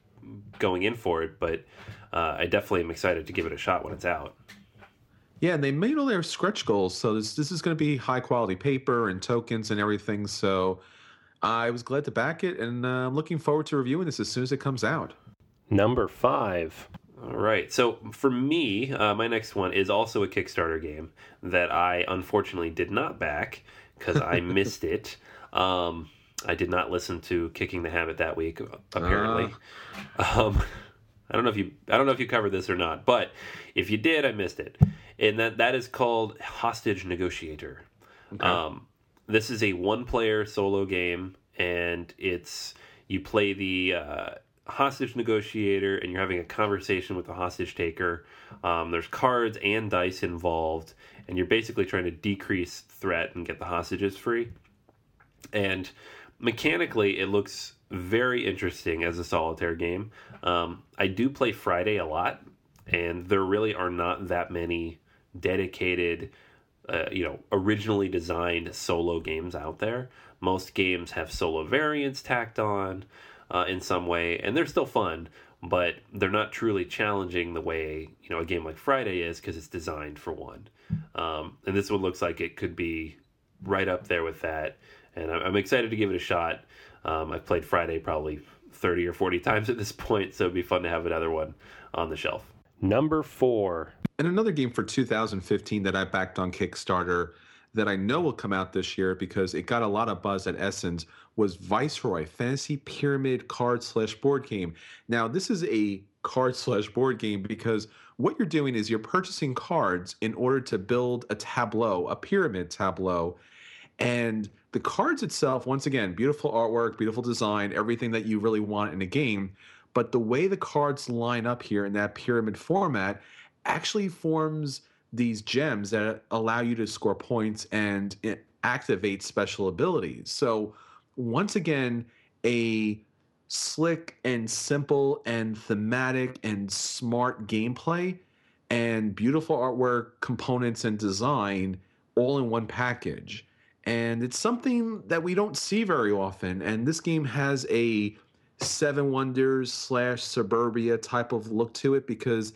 going in for it, but uh, I definitely am excited to give it a shot when it's out. Yeah, and they made all their stretch goals, so this this is going to be high quality paper and tokens and everything. So I was glad to back it, and uh, I'm looking forward to reviewing this as soon as it comes out. Number five. All right. So for me, uh, my next one is also a Kickstarter game that I unfortunately did not back because I missed it. Um, I did not listen to Kicking the Habit that week, apparently. Um, I don't know if you I don't know if you covered this or not, but if you did, I missed it. And that that is called Hostage Negotiator. Um, this is a one-player solo game, and it's you play the uh, hostage negotiator, and you're having a conversation with the hostage taker. Um, there's cards and dice involved, and you're basically trying to decrease threat and get the hostages free. And mechanically, it looks very interesting as a solitaire game. Um, I do play Friday a lot, and there really are not that many dedicated, uh, you know, originally designed solo games out there. Most games have solo variants tacked on uh, in some way, and they're still fun, but they're not truly challenging the way you know a game like Friday is because it's designed for one. Um, and this one looks like it could be right up there with that, and I'm, I'm excited to give it a shot. Um, I've played Friday probably 30 or 40 times at this point, so it'd be fun to have another one on the shelf. Number four. And another game for 2015 that I backed on Kickstarter that I know will come out this year because it got a lot of buzz at Essence was Viceroy Fantasy Pyramid Card Slash Board Game. Now, this is a card slash board game because what you're doing is you're purchasing cards in order to build a tableau, a pyramid tableau. And the cards itself, once again, beautiful artwork, beautiful design, everything that you really want in a game. But the way the cards line up here in that pyramid format actually forms these gems that allow you to score points and eh, activate special abilities. So, once again, a slick and simple and thematic and smart gameplay and beautiful artwork, components, and design all in one package. and it's something that we don't see very often. And this game has a Seven Wonders slash Suburbia type of look to it because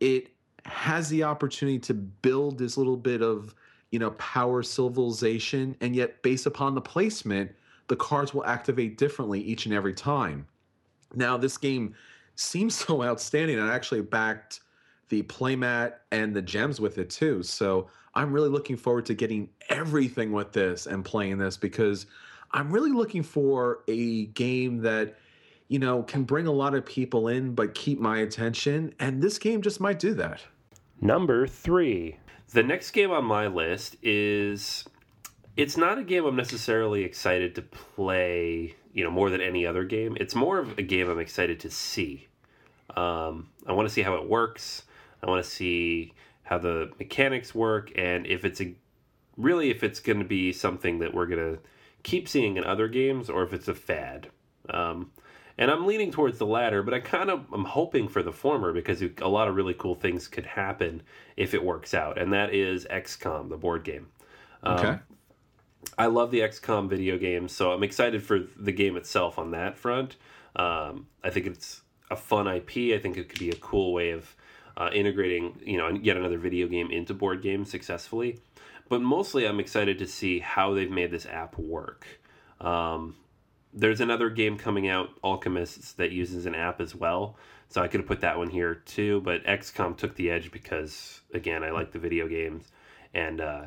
it has the opportunity to build this little bit of you know power civilization, and yet based upon the placement, the cards will activate differently each and every time. Now, this game seems so outstanding. I actually backed the playmat and the gems with it too. So I'm really looking forward to getting everything with this and playing this because I'm really looking for a game that you know can bring a lot of people in but keep my attention and this game just might do that. Number 3. The next game on my list is it's not a game I'm necessarily excited to play, you know, more than any other game. It's more of a game I'm excited to see. Um, I want to see how it works. I want to see how the mechanics work, and if it's a really if it's going to be something that we're going to keep seeing in other games, or if it's a fad. Um, and I'm leaning towards the latter, but I kind of I'm hoping for the former because a lot of really cool things could happen if it works out, and that is XCOM, the board game. Um, Okay. I love the XCOM video games, so I'm excited for the game itself on that front. Um, I think it's a fun IP. I think it could be a cool way of uh, integrating, you know, yet another video game into board games successfully. But mostly, I'm excited to see how they've made this app work. Um, there's another game coming out, Alchemists, that uses an app as well. So I could have put that one here too, but XCOM took the edge because, again, I like the video games, and uh,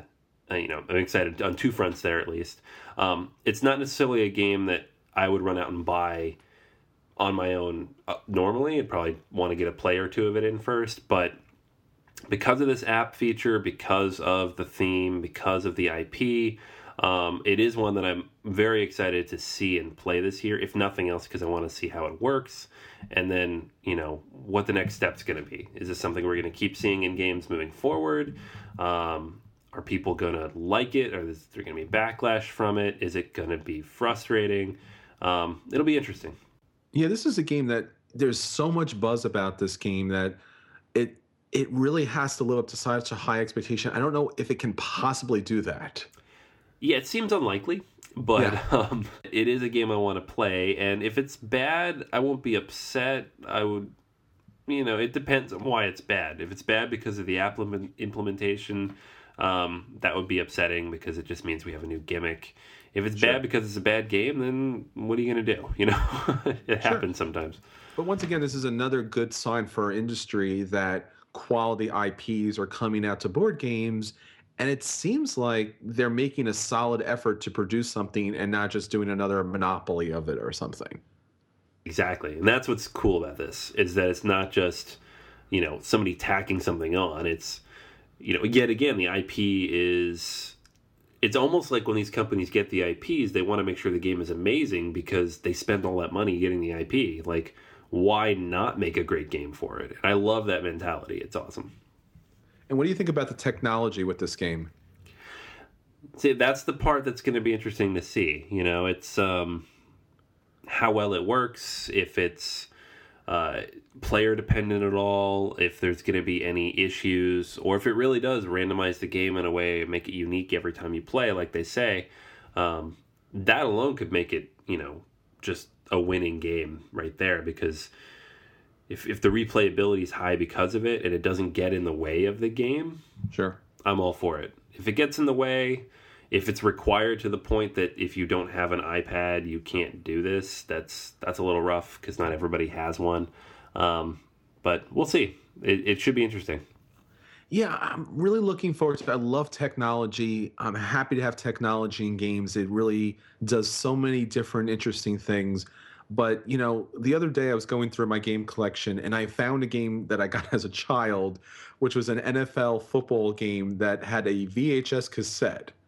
uh, you know, I'm excited on two fronts there at least. Um, it's not necessarily a game that I would run out and buy on my own uh, normally. I'd probably want to get a play or two of it in first, but because of this app feature, because of the theme, because of the IP, um, it is one that I'm very excited to see and play this year, if nothing else, because I want to see how it works and then, you know, what the next step's going to be. Is this something we're going to keep seeing in games moving forward? Um, are people going to like it? Are there going to be backlash from it? Is it going to be frustrating? Um, it'll be interesting. Yeah, this is a game that there's so much buzz about this game that it it really has to live up to such a high expectation. I don't know if it can possibly do that. Yeah, it seems unlikely, but Yeah. um, it is a game I want to play. And if it's bad, I won't be upset. I would, you know, it depends on why it's bad. If it's bad because of the app implementation, um, that would be upsetting because it just means we have a new gimmick. If it's Sure. bad because it's a bad game, then what are you going to do? You know, it happens sometimes. But once again, this is another good sign for our industry that quality IPs are coming out to board games. And it seems like they're making a solid effort to produce something and not just doing another monopoly of it or something. Exactly. And that's what's cool about this is that it's not just, you know, somebody tacking something on. It's, you know, yet again, the IP is, it's almost like when these companies get the IPs, they want to make sure the game is amazing because they spend all that money getting the IP. Like, why not make a great game for it? And I love that mentality. It's awesome. And what do you think about the technology with this game? See, that's the part that's going to be interesting to see. You know, it's um, how well it works, if it's uh, player dependent at all, if there's going to be any issues, or if it really does randomize the game in a way, make it unique every time you play, like they say. Um, that alone could make it, you know, just a winning game right there because if, if the replayability is high because of it and it doesn't get in the way of the game, Sure. I'm all for it. If it gets in the way, if it's required to the point that if you don't have an iPad, you can't do this, that's that's a little rough because not everybody has one. Um, but we'll see. It, it should be interesting. Yeah, I'm really looking forward to it. I love technology. I'm happy to have technology in games. It really does so many different interesting things. But, you know, the other day I was going through my game collection and I found a game that I got as a child, which was an NFL football game that had a VHS cassette.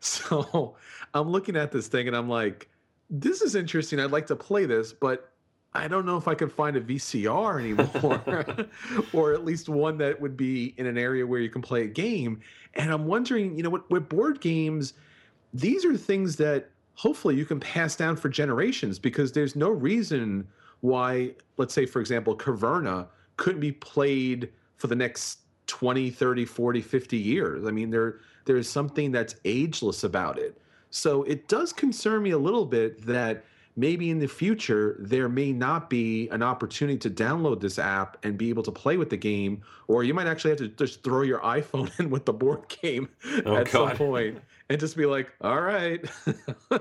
So I'm looking at this thing and I'm like, this is interesting. I'd like to play this, but I don't know if I can find a VCR anymore, or at least one that would be in an area where you can play a game. And I'm wondering, you know, with, with board games, these are things that hopefully you can pass down for generations because there's no reason why, let's say, for example, Caverna couldn't be played for the next 20, 30, 40, 50 years. I mean, there there is something that's ageless about it. So it does concern me a little bit that maybe in the future there may not be an opportunity to download this app and be able to play with the game, or you might actually have to just throw your iPhone in with the board game Oh, at some point and just be like, all right.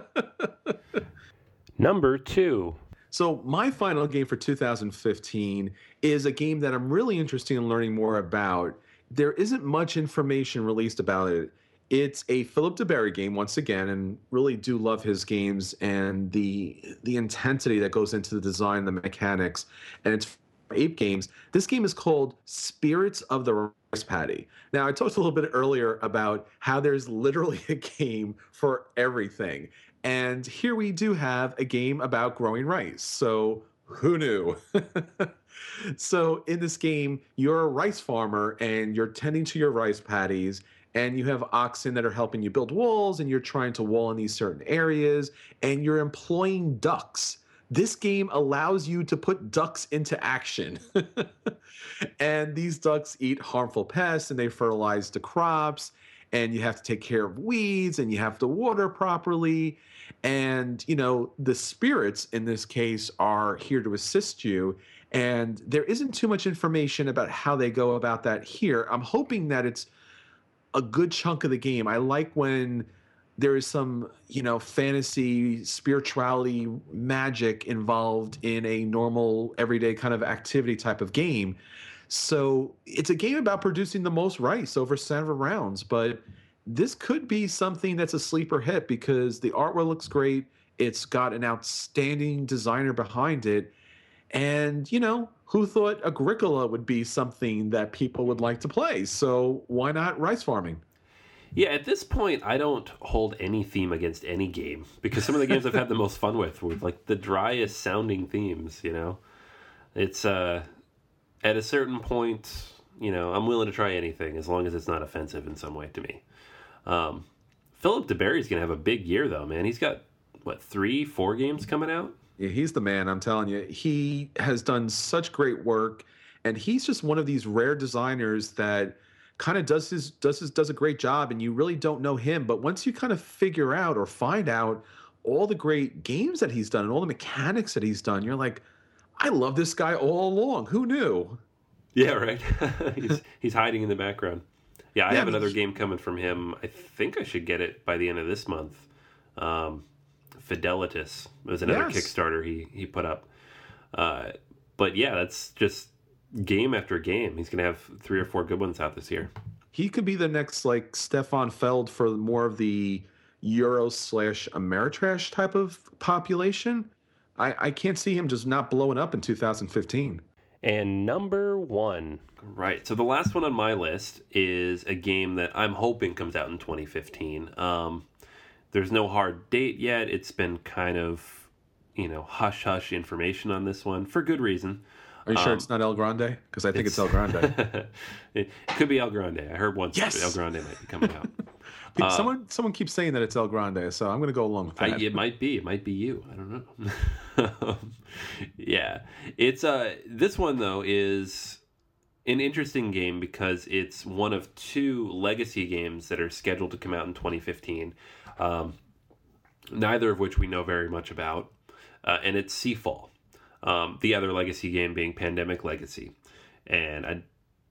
Number two. So my final game for 2015 is a game that I'm really interested in learning more about. There isn't much information released about it. It's a Philip duBarry game once again, and really do love his games and the the intensity that goes into the design, the mechanics, and it's Ape Games. This game is called Spirits of the Rice Paddy. Now, I talked a little bit earlier about how there's literally a game for everything. And here we do have a game about growing rice. So, who knew? so, in this game, you're a rice farmer and you're tending to your rice paddies, and you have oxen that are helping you build walls, and you're trying to wall in these certain areas, and you're employing ducks. This game allows you to put ducks into action. and these ducks eat harmful pests and they fertilize the crops and you have to take care of weeds and you have to water properly and you know the spirits in this case are here to assist you and there isn't too much information about how they go about that here i'm hoping that it's a good chunk of the game. I like when there is some you know fantasy spirituality magic involved in a normal everyday kind of activity type of game. So it's a game about producing the most rice over several rounds but this could be something that's a sleeper hit because the artwork looks great. It's got an outstanding designer behind it. And you know who thought agricola would be something that people would like to play so why not rice farming Yeah, at this point, I don't hold any theme against any game because some of the games I've had the most fun with were like the driest sounding themes. You know, it's uh, at a certain point, you know, I'm willing to try anything as long as it's not offensive in some way to me. Um, Philip duBarry's gonna have a big year though, man. He's got what three, four games coming out. Yeah, he's the man. I'm telling you, he has done such great work, and he's just one of these rare designers that kind of does his does his does a great job, and you really don't know him. But once you kind of figure out or find out all the great games that he's done and all the mechanics that he's done, you're like, I love this guy all along. Who knew? Yeah, right. he's he's hiding in the background. Yeah, I Yeah, have another game coming from him. I think I should get it by the end of this month. Um, Fidelitas was another Yes. Kickstarter he he put up. Uh, but yeah, that's just game after game. He's gonna have three or four good ones out this year. He could be the next like Stefan Feld for more of the Euro slash Ameritrash type of population. I, I can't see him just not blowing up in 2015. And number one. Right. So the last one on my list is a game that I'm hoping comes out in 2015. Um, there's no hard date yet. It's been kind of, you know, hush hush information on this one for good reason. Are you sure Um, it's not El Grande? Because I think it's, El Grande. it could be El Grande. I heard once Yes! El Grande might be coming out. Uh, someone someone keeps saying that it's El Grande, so I'm going to go along with I, it might be. It might be you. I don't know. yeah, it's uh this one though is an interesting game because it's one of two legacy games that are scheduled to come out in 2015. Um, neither of which we know very much about, uh, and it's Seafall. Um, the other legacy game being Pandemic Legacy, and I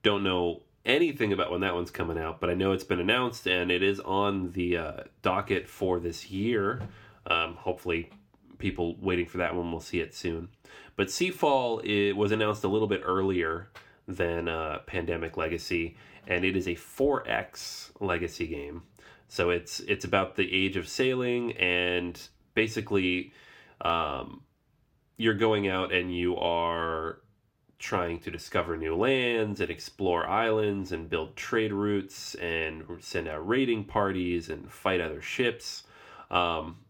don't know anything about when that one's coming out, but I know it's been announced and it is on the uh, docket for this year. Um, hopefully, people waiting for that one will see it soon. But Seafall it was announced a little bit earlier than uh, Pandemic Legacy, and it is a 4X legacy game. So it's it's about the age of sailing and basically um, you're going out and you are trying to discover new lands and explore islands and build trade routes and send out raiding parties and fight other ships. Um,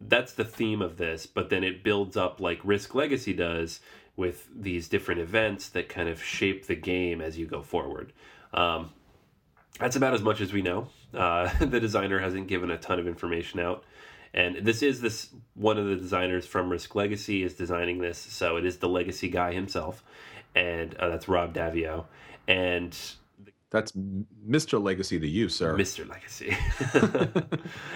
that's the theme of this, but then it builds up like Risk Legacy does with these different events that kind of shape the game as you go forward. Um, that's about as much as we know. Uh, the designer hasn't given a ton of information out, and this is this one of the designers from Risk Legacy is designing this, so it is the Legacy guy himself, and uh, that's Rob Daviau, and That's Mr. Legacy to you, sir. Mr. Legacy.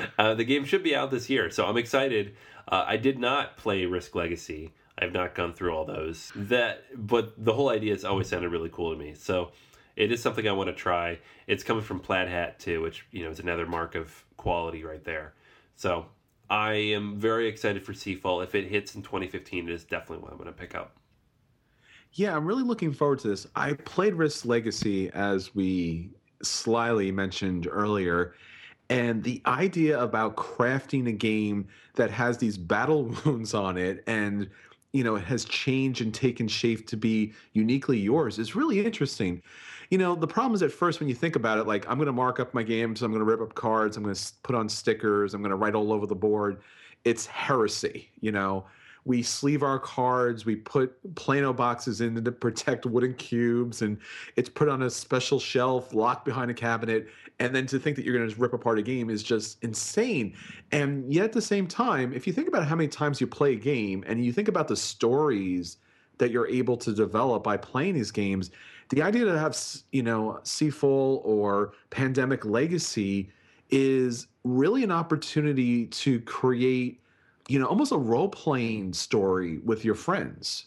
uh, the game should be out this year, so I'm excited. Uh, I did not play Risk Legacy. I've not gone through all those. That, but the whole idea has always sounded really cool to me. So it is something I want to try. It's coming from Plaid Hat too, which you know is another mark of quality right there. So I am very excited for Seafall. If it hits in 2015, it is definitely what I'm going to pick up. Yeah, I'm really looking forward to this. I played Risk Legacy as we slyly mentioned earlier. And the idea about crafting a game that has these battle wounds on it and you know, it has changed and taken shape to be uniquely yours is really interesting. You know, the problem is at first when you think about it, like I'm going to mark up my games, I'm going to rip up cards, I'm going to put on stickers, I'm going to write all over the board. It's heresy, you know we sleeve our cards we put plano boxes in to protect wooden cubes and it's put on a special shelf locked behind a cabinet and then to think that you're going to rip apart a game is just insane and yet at the same time if you think about how many times you play a game and you think about the stories that you're able to develop by playing these games the idea to have you know seafall or pandemic legacy is really an opportunity to create you know, almost a role playing story with your friends.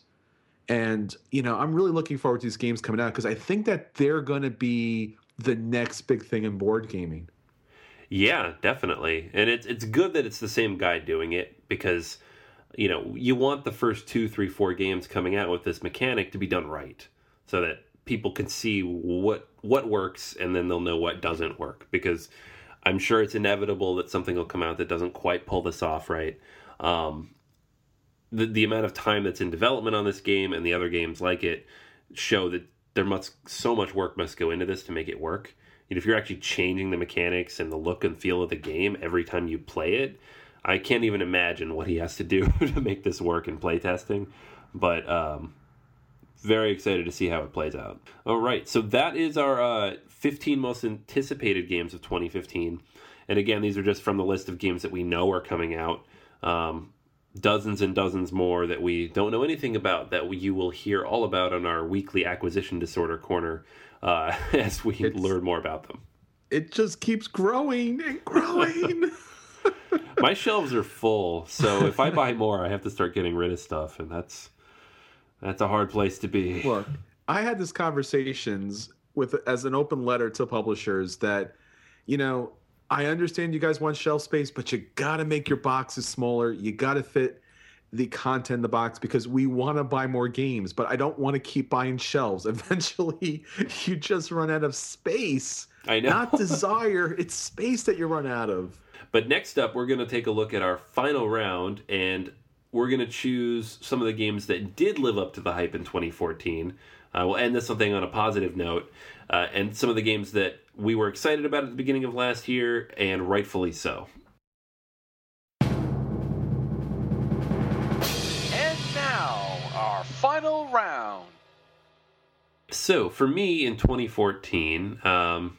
And, you know, I'm really looking forward to these games coming out because I think that they're going to be the next big thing in board gaming. Yeah, definitely. And it's it's good that it's the same guy doing it because you know, you want the first two, three, four games coming out with this mechanic to be done right. So that people can see what what works and then they'll know what doesn't work. Because I'm sure it's inevitable that something will come out that doesn't quite pull this off right. Um, the the amount of time that's in development on this game and the other games like it show that there must so much work must go into this to make it work. And if you're actually changing the mechanics and the look and feel of the game every time you play it, I can't even imagine what he has to do to make this work in playtesting. But um, very excited to see how it plays out. All right, so that is our uh, 15 most anticipated games of 2015. And again, these are just from the list of games that we know are coming out um, dozens and dozens more that we don't know anything about that you will hear all about on our weekly acquisition disorder corner uh, as we it's, learn more about them. It just keeps growing and growing. My shelves are full, so if I buy more, I have to start getting rid of stuff, and that's that's a hard place to be. Look, I had these conversations with as an open letter to publishers that, you know, I understand you guys want shelf space, but you got to make your boxes smaller. You got to fit the content in the box because we want to buy more games, but I don't want to keep buying shelves. Eventually, you just run out of space. I know. Not desire, it's space that you run out of. But next up, we're going to take a look at our final round and we're going to choose some of the games that did live up to the hype in 2014. Uh, we'll end this thing on a positive note, uh, and some of the games that we were excited about at the beginning of last year, and rightfully so. And now, our final round. So, for me in 2014, um,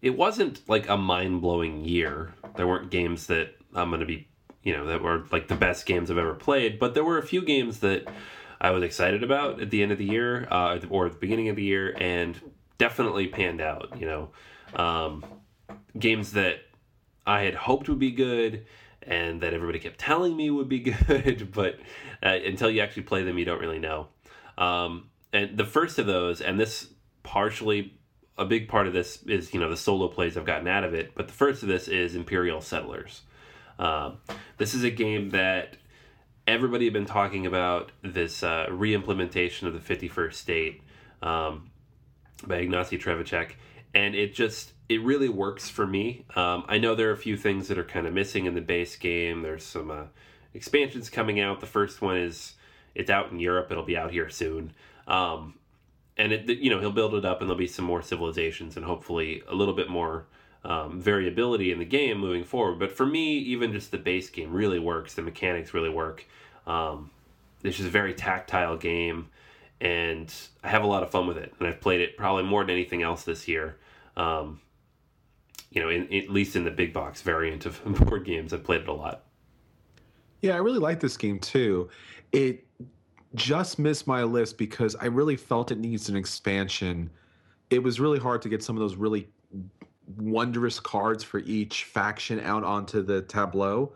it wasn't like a mind blowing year. There weren't games that I'm going to be, you know, that were like the best games I've ever played, but there were a few games that I was excited about at the end of the year uh, or the beginning of the year, and definitely panned out. You know, um, games that I had hoped would be good and that everybody kept telling me would be good, but uh, until you actually play them, you don't really know. Um, and the first of those, and this partially, a big part of this is you know the solo plays I've gotten out of it, but the first of this is Imperial Settlers. Um, this is a game that everybody had been talking about this uh, re-implementation of the 51st state. Um, by Ignacy Trzewiczek, and it just it really works for me. Um, I know there are a few things that are kind of missing in the base game. There's some uh, expansions coming out. The first one is it's out in Europe. It'll be out here soon. Um, and it, you know he'll build it up, and there'll be some more civilizations, and hopefully a little bit more um, variability in the game moving forward. But for me, even just the base game really works. The mechanics really work. Um, it's just a very tactile game and I have a lot of fun with it. And I've played it probably more than anything else this year. Um, you know, in, at least in the big box variant of board games, I've played it a lot. Yeah, I really like this game too. It just missed my list because I really felt it needs an expansion it was really hard to get some of those really wondrous cards for each faction out onto the tableau.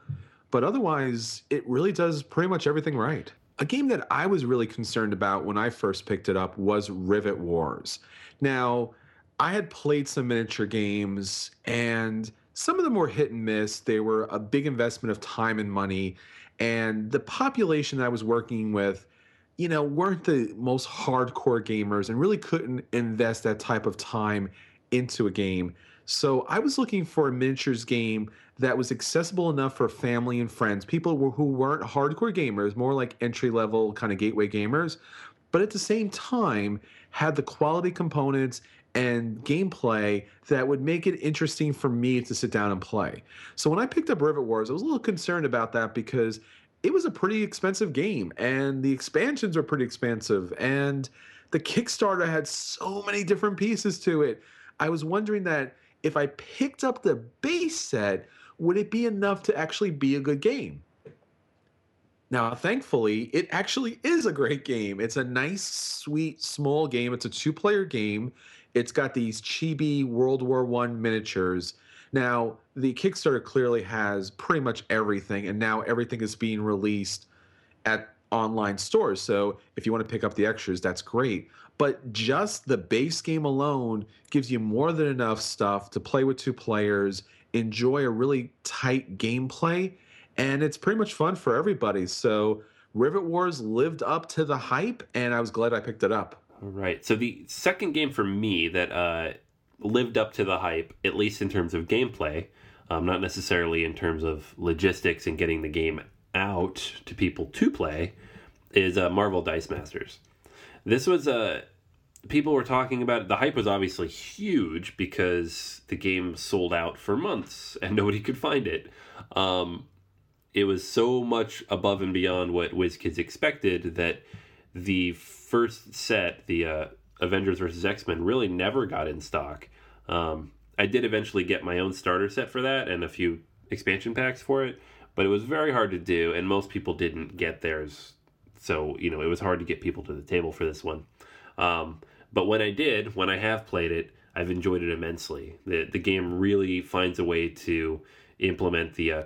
But otherwise, it really does pretty much everything right. A game that I was really concerned about when I first picked it up was Rivet Wars. Now, I had played some miniature games, and some of them were hit and miss. They were a big investment of time and money. And the population that I was working with, you know, weren't the most hardcore gamers and really couldn't invest that type of time into a game. So I was looking for a miniatures game that was accessible enough for family and friends, people who weren't hardcore gamers, more like entry level kind of gateway gamers, but at the same time had the quality components and gameplay that would make it interesting for me to sit down and play. So when I picked up Rivet Wars, I was a little concerned about that because it was a pretty expensive game and the expansions were pretty expensive and the Kickstarter had so many different pieces to it. I was wondering that if I picked up the base set, would it be enough to actually be a good game? Now, thankfully, it actually is a great game. It's a nice, sweet, small game. It's a two player game. It's got these chibi World War One miniatures. Now, the Kickstarter clearly has pretty much everything, and now everything is being released at online stores. So if you want to pick up the extras, that's great. But just the base game alone gives you more than enough stuff to play with two players, enjoy a really tight gameplay, and it's pretty much fun for everybody. So Rivet Wars lived up to the hype, and I was glad I picked it up. All right. So the second game for me that uh, lived up to the hype, at least in terms of gameplay, um, not necessarily in terms of logistics and getting the game out to people to play, is uh, Marvel Dice Masters. This was a uh, people were talking about it. The hype was obviously huge because the game sold out for months and nobody could find it. Um, it was so much above and beyond what WizKids expected that the first set, the uh, Avengers versus X Men, really never got in stock. Um, I did eventually get my own starter set for that and a few expansion packs for it, but it was very hard to do, and most people didn't get theirs. So, you know, it was hard to get people to the table for this one. Um, but when I did, when I have played it, I've enjoyed it immensely. The, the game really finds a way to implement the uh,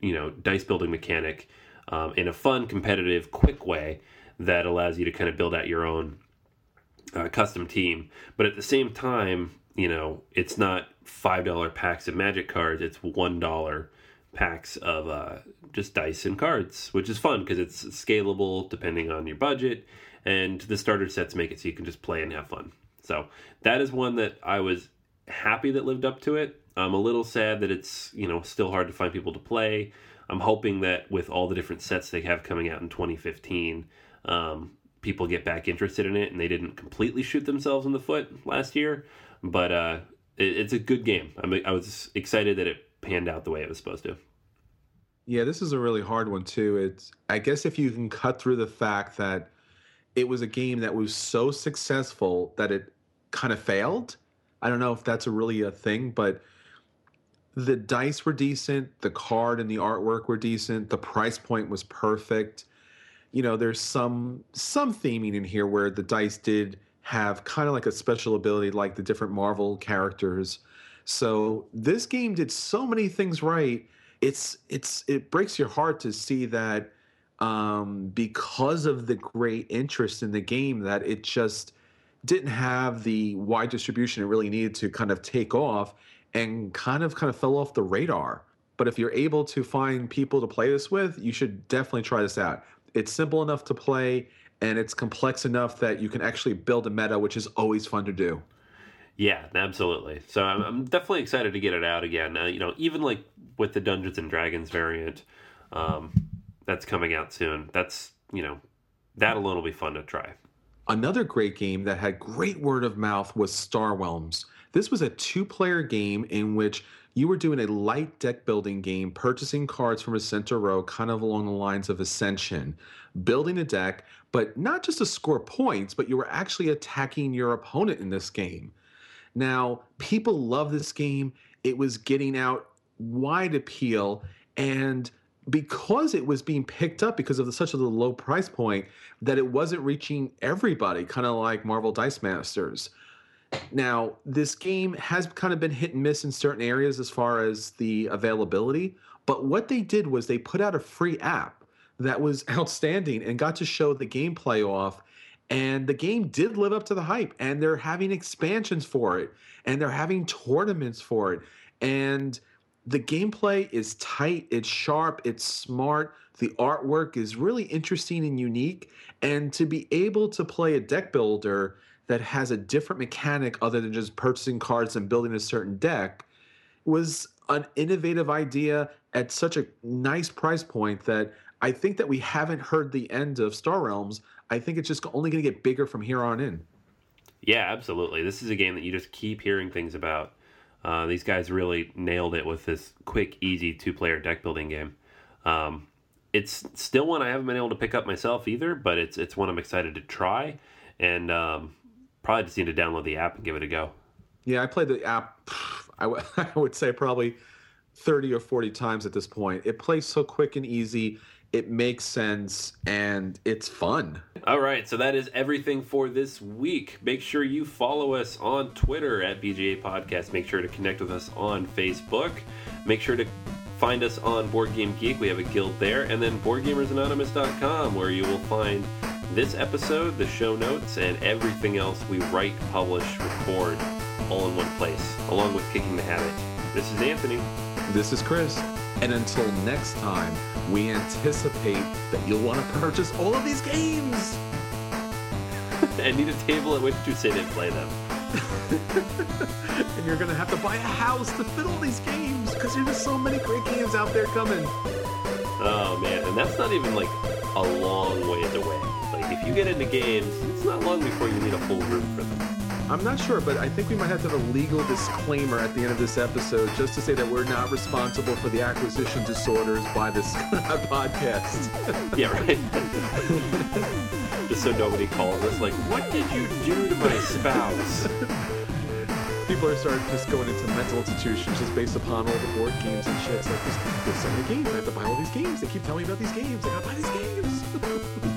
you know dice building mechanic um, in a fun, competitive, quick way that allows you to kind of build out your own uh, custom team. But at the same time, you know, it's not five dollar packs of magic cards; it's one dollar packs of uh, just dice and cards, which is fun because it's scalable depending on your budget, and the starter sets make it so you can just play and have fun. So that is one that I was happy that lived up to it. I'm a little sad that it's you know still hard to find people to play. I'm hoping that with all the different sets they have coming out in 2015, um, people get back interested in it and they didn't completely shoot themselves in the foot last year. But uh, it, it's a good game. I'm, I was excited that it panned out the way it was supposed to. Yeah, this is a really hard one too. It's I guess if you can cut through the fact that it was a game that was so successful that it kind of failed. I don't know if that's a really a thing, but the dice were decent, the card and the artwork were decent, the price point was perfect. You know, there's some some theming in here where the dice did have kind of like a special ability like the different Marvel characters. So this game did so many things right. It's it's it breaks your heart to see that um, because of the great interest in the game that it just didn't have the wide distribution it really needed to kind of take off and kind of kind of fell off the radar. But if you're able to find people to play this with, you should definitely try this out. It's simple enough to play and it's complex enough that you can actually build a meta, which is always fun to do. Yeah, absolutely. So I'm, I'm definitely excited to get it out again. Uh, you know, even like with the Dungeons and Dragons variant um, that's coming out soon. That's you know that alone will be fun to try. Another great game that had great word of mouth was Star. This was a two player game in which you were doing a light deck building game, purchasing cards from a center row, kind of along the lines of Ascension, building a deck, but not just to score points, but you were actually attacking your opponent in this game. Now, people love this game. It was getting out wide appeal, and because it was being picked up because of the, such a low price point, that it wasn't reaching everybody, kind of like Marvel Dice Masters Now, this game has kind of been hit and miss in certain areas as far as the availability, but what they did was they put out a free app that was outstanding and got to show the gameplay off. And the game did live up to the hype, and they're having expansions for it, and they're having tournaments for it. And the gameplay is tight, it's sharp, it's smart. The artwork is really interesting and unique. And to be able to play a deck builder that has a different mechanic other than just purchasing cards and building a certain deck was an innovative idea at such a nice price point that I think that we haven't heard the end of Star Realms. I think it's just only going to get bigger from here on in. Yeah, absolutely. This is a game that you just keep hearing things about. Uh, these guys really nailed it with this quick, easy two-player deck building game. Um, it's still one I haven't been able to pick up myself either, but it's it's one I'm excited to try. And um, probably just need to download the app and give it a go. Yeah, I played the app. I, w- I would say probably thirty or forty times at this point. It plays so quick and easy. It makes sense and it's fun. All right, so that is everything for this week. Make sure you follow us on Twitter at BGA Podcast. Make sure to connect with us on Facebook. Make sure to find us on Board Game Geek. We have a guild there, and then BoardGamersAnonymous.com, where you will find this episode, the show notes, and everything else we write, publish, record all in one place, along with Kicking the Habit. This is Anthony. This is Chris. And until next time, we anticipate that you'll want to purchase all of these games. and need a table at which to sit and play them. and you're going to have to buy a house to fit all these games because there's so many great games out there coming. Oh man, and that's not even like a long ways away. Like if you get into games, it's not long before you need a full room for them. I'm not sure, but I think we might have to have a legal disclaimer at the end of this episode just to say that we're not responsible for the acquisition disorders by this podcast. yeah, right. just so nobody calls us like, what did you do to my spouse? People are starting just going into mental institutions just based upon all the board games and shit. It's like, there's so many games. I have to buy all these games. They keep telling me about these games. I gotta buy these games.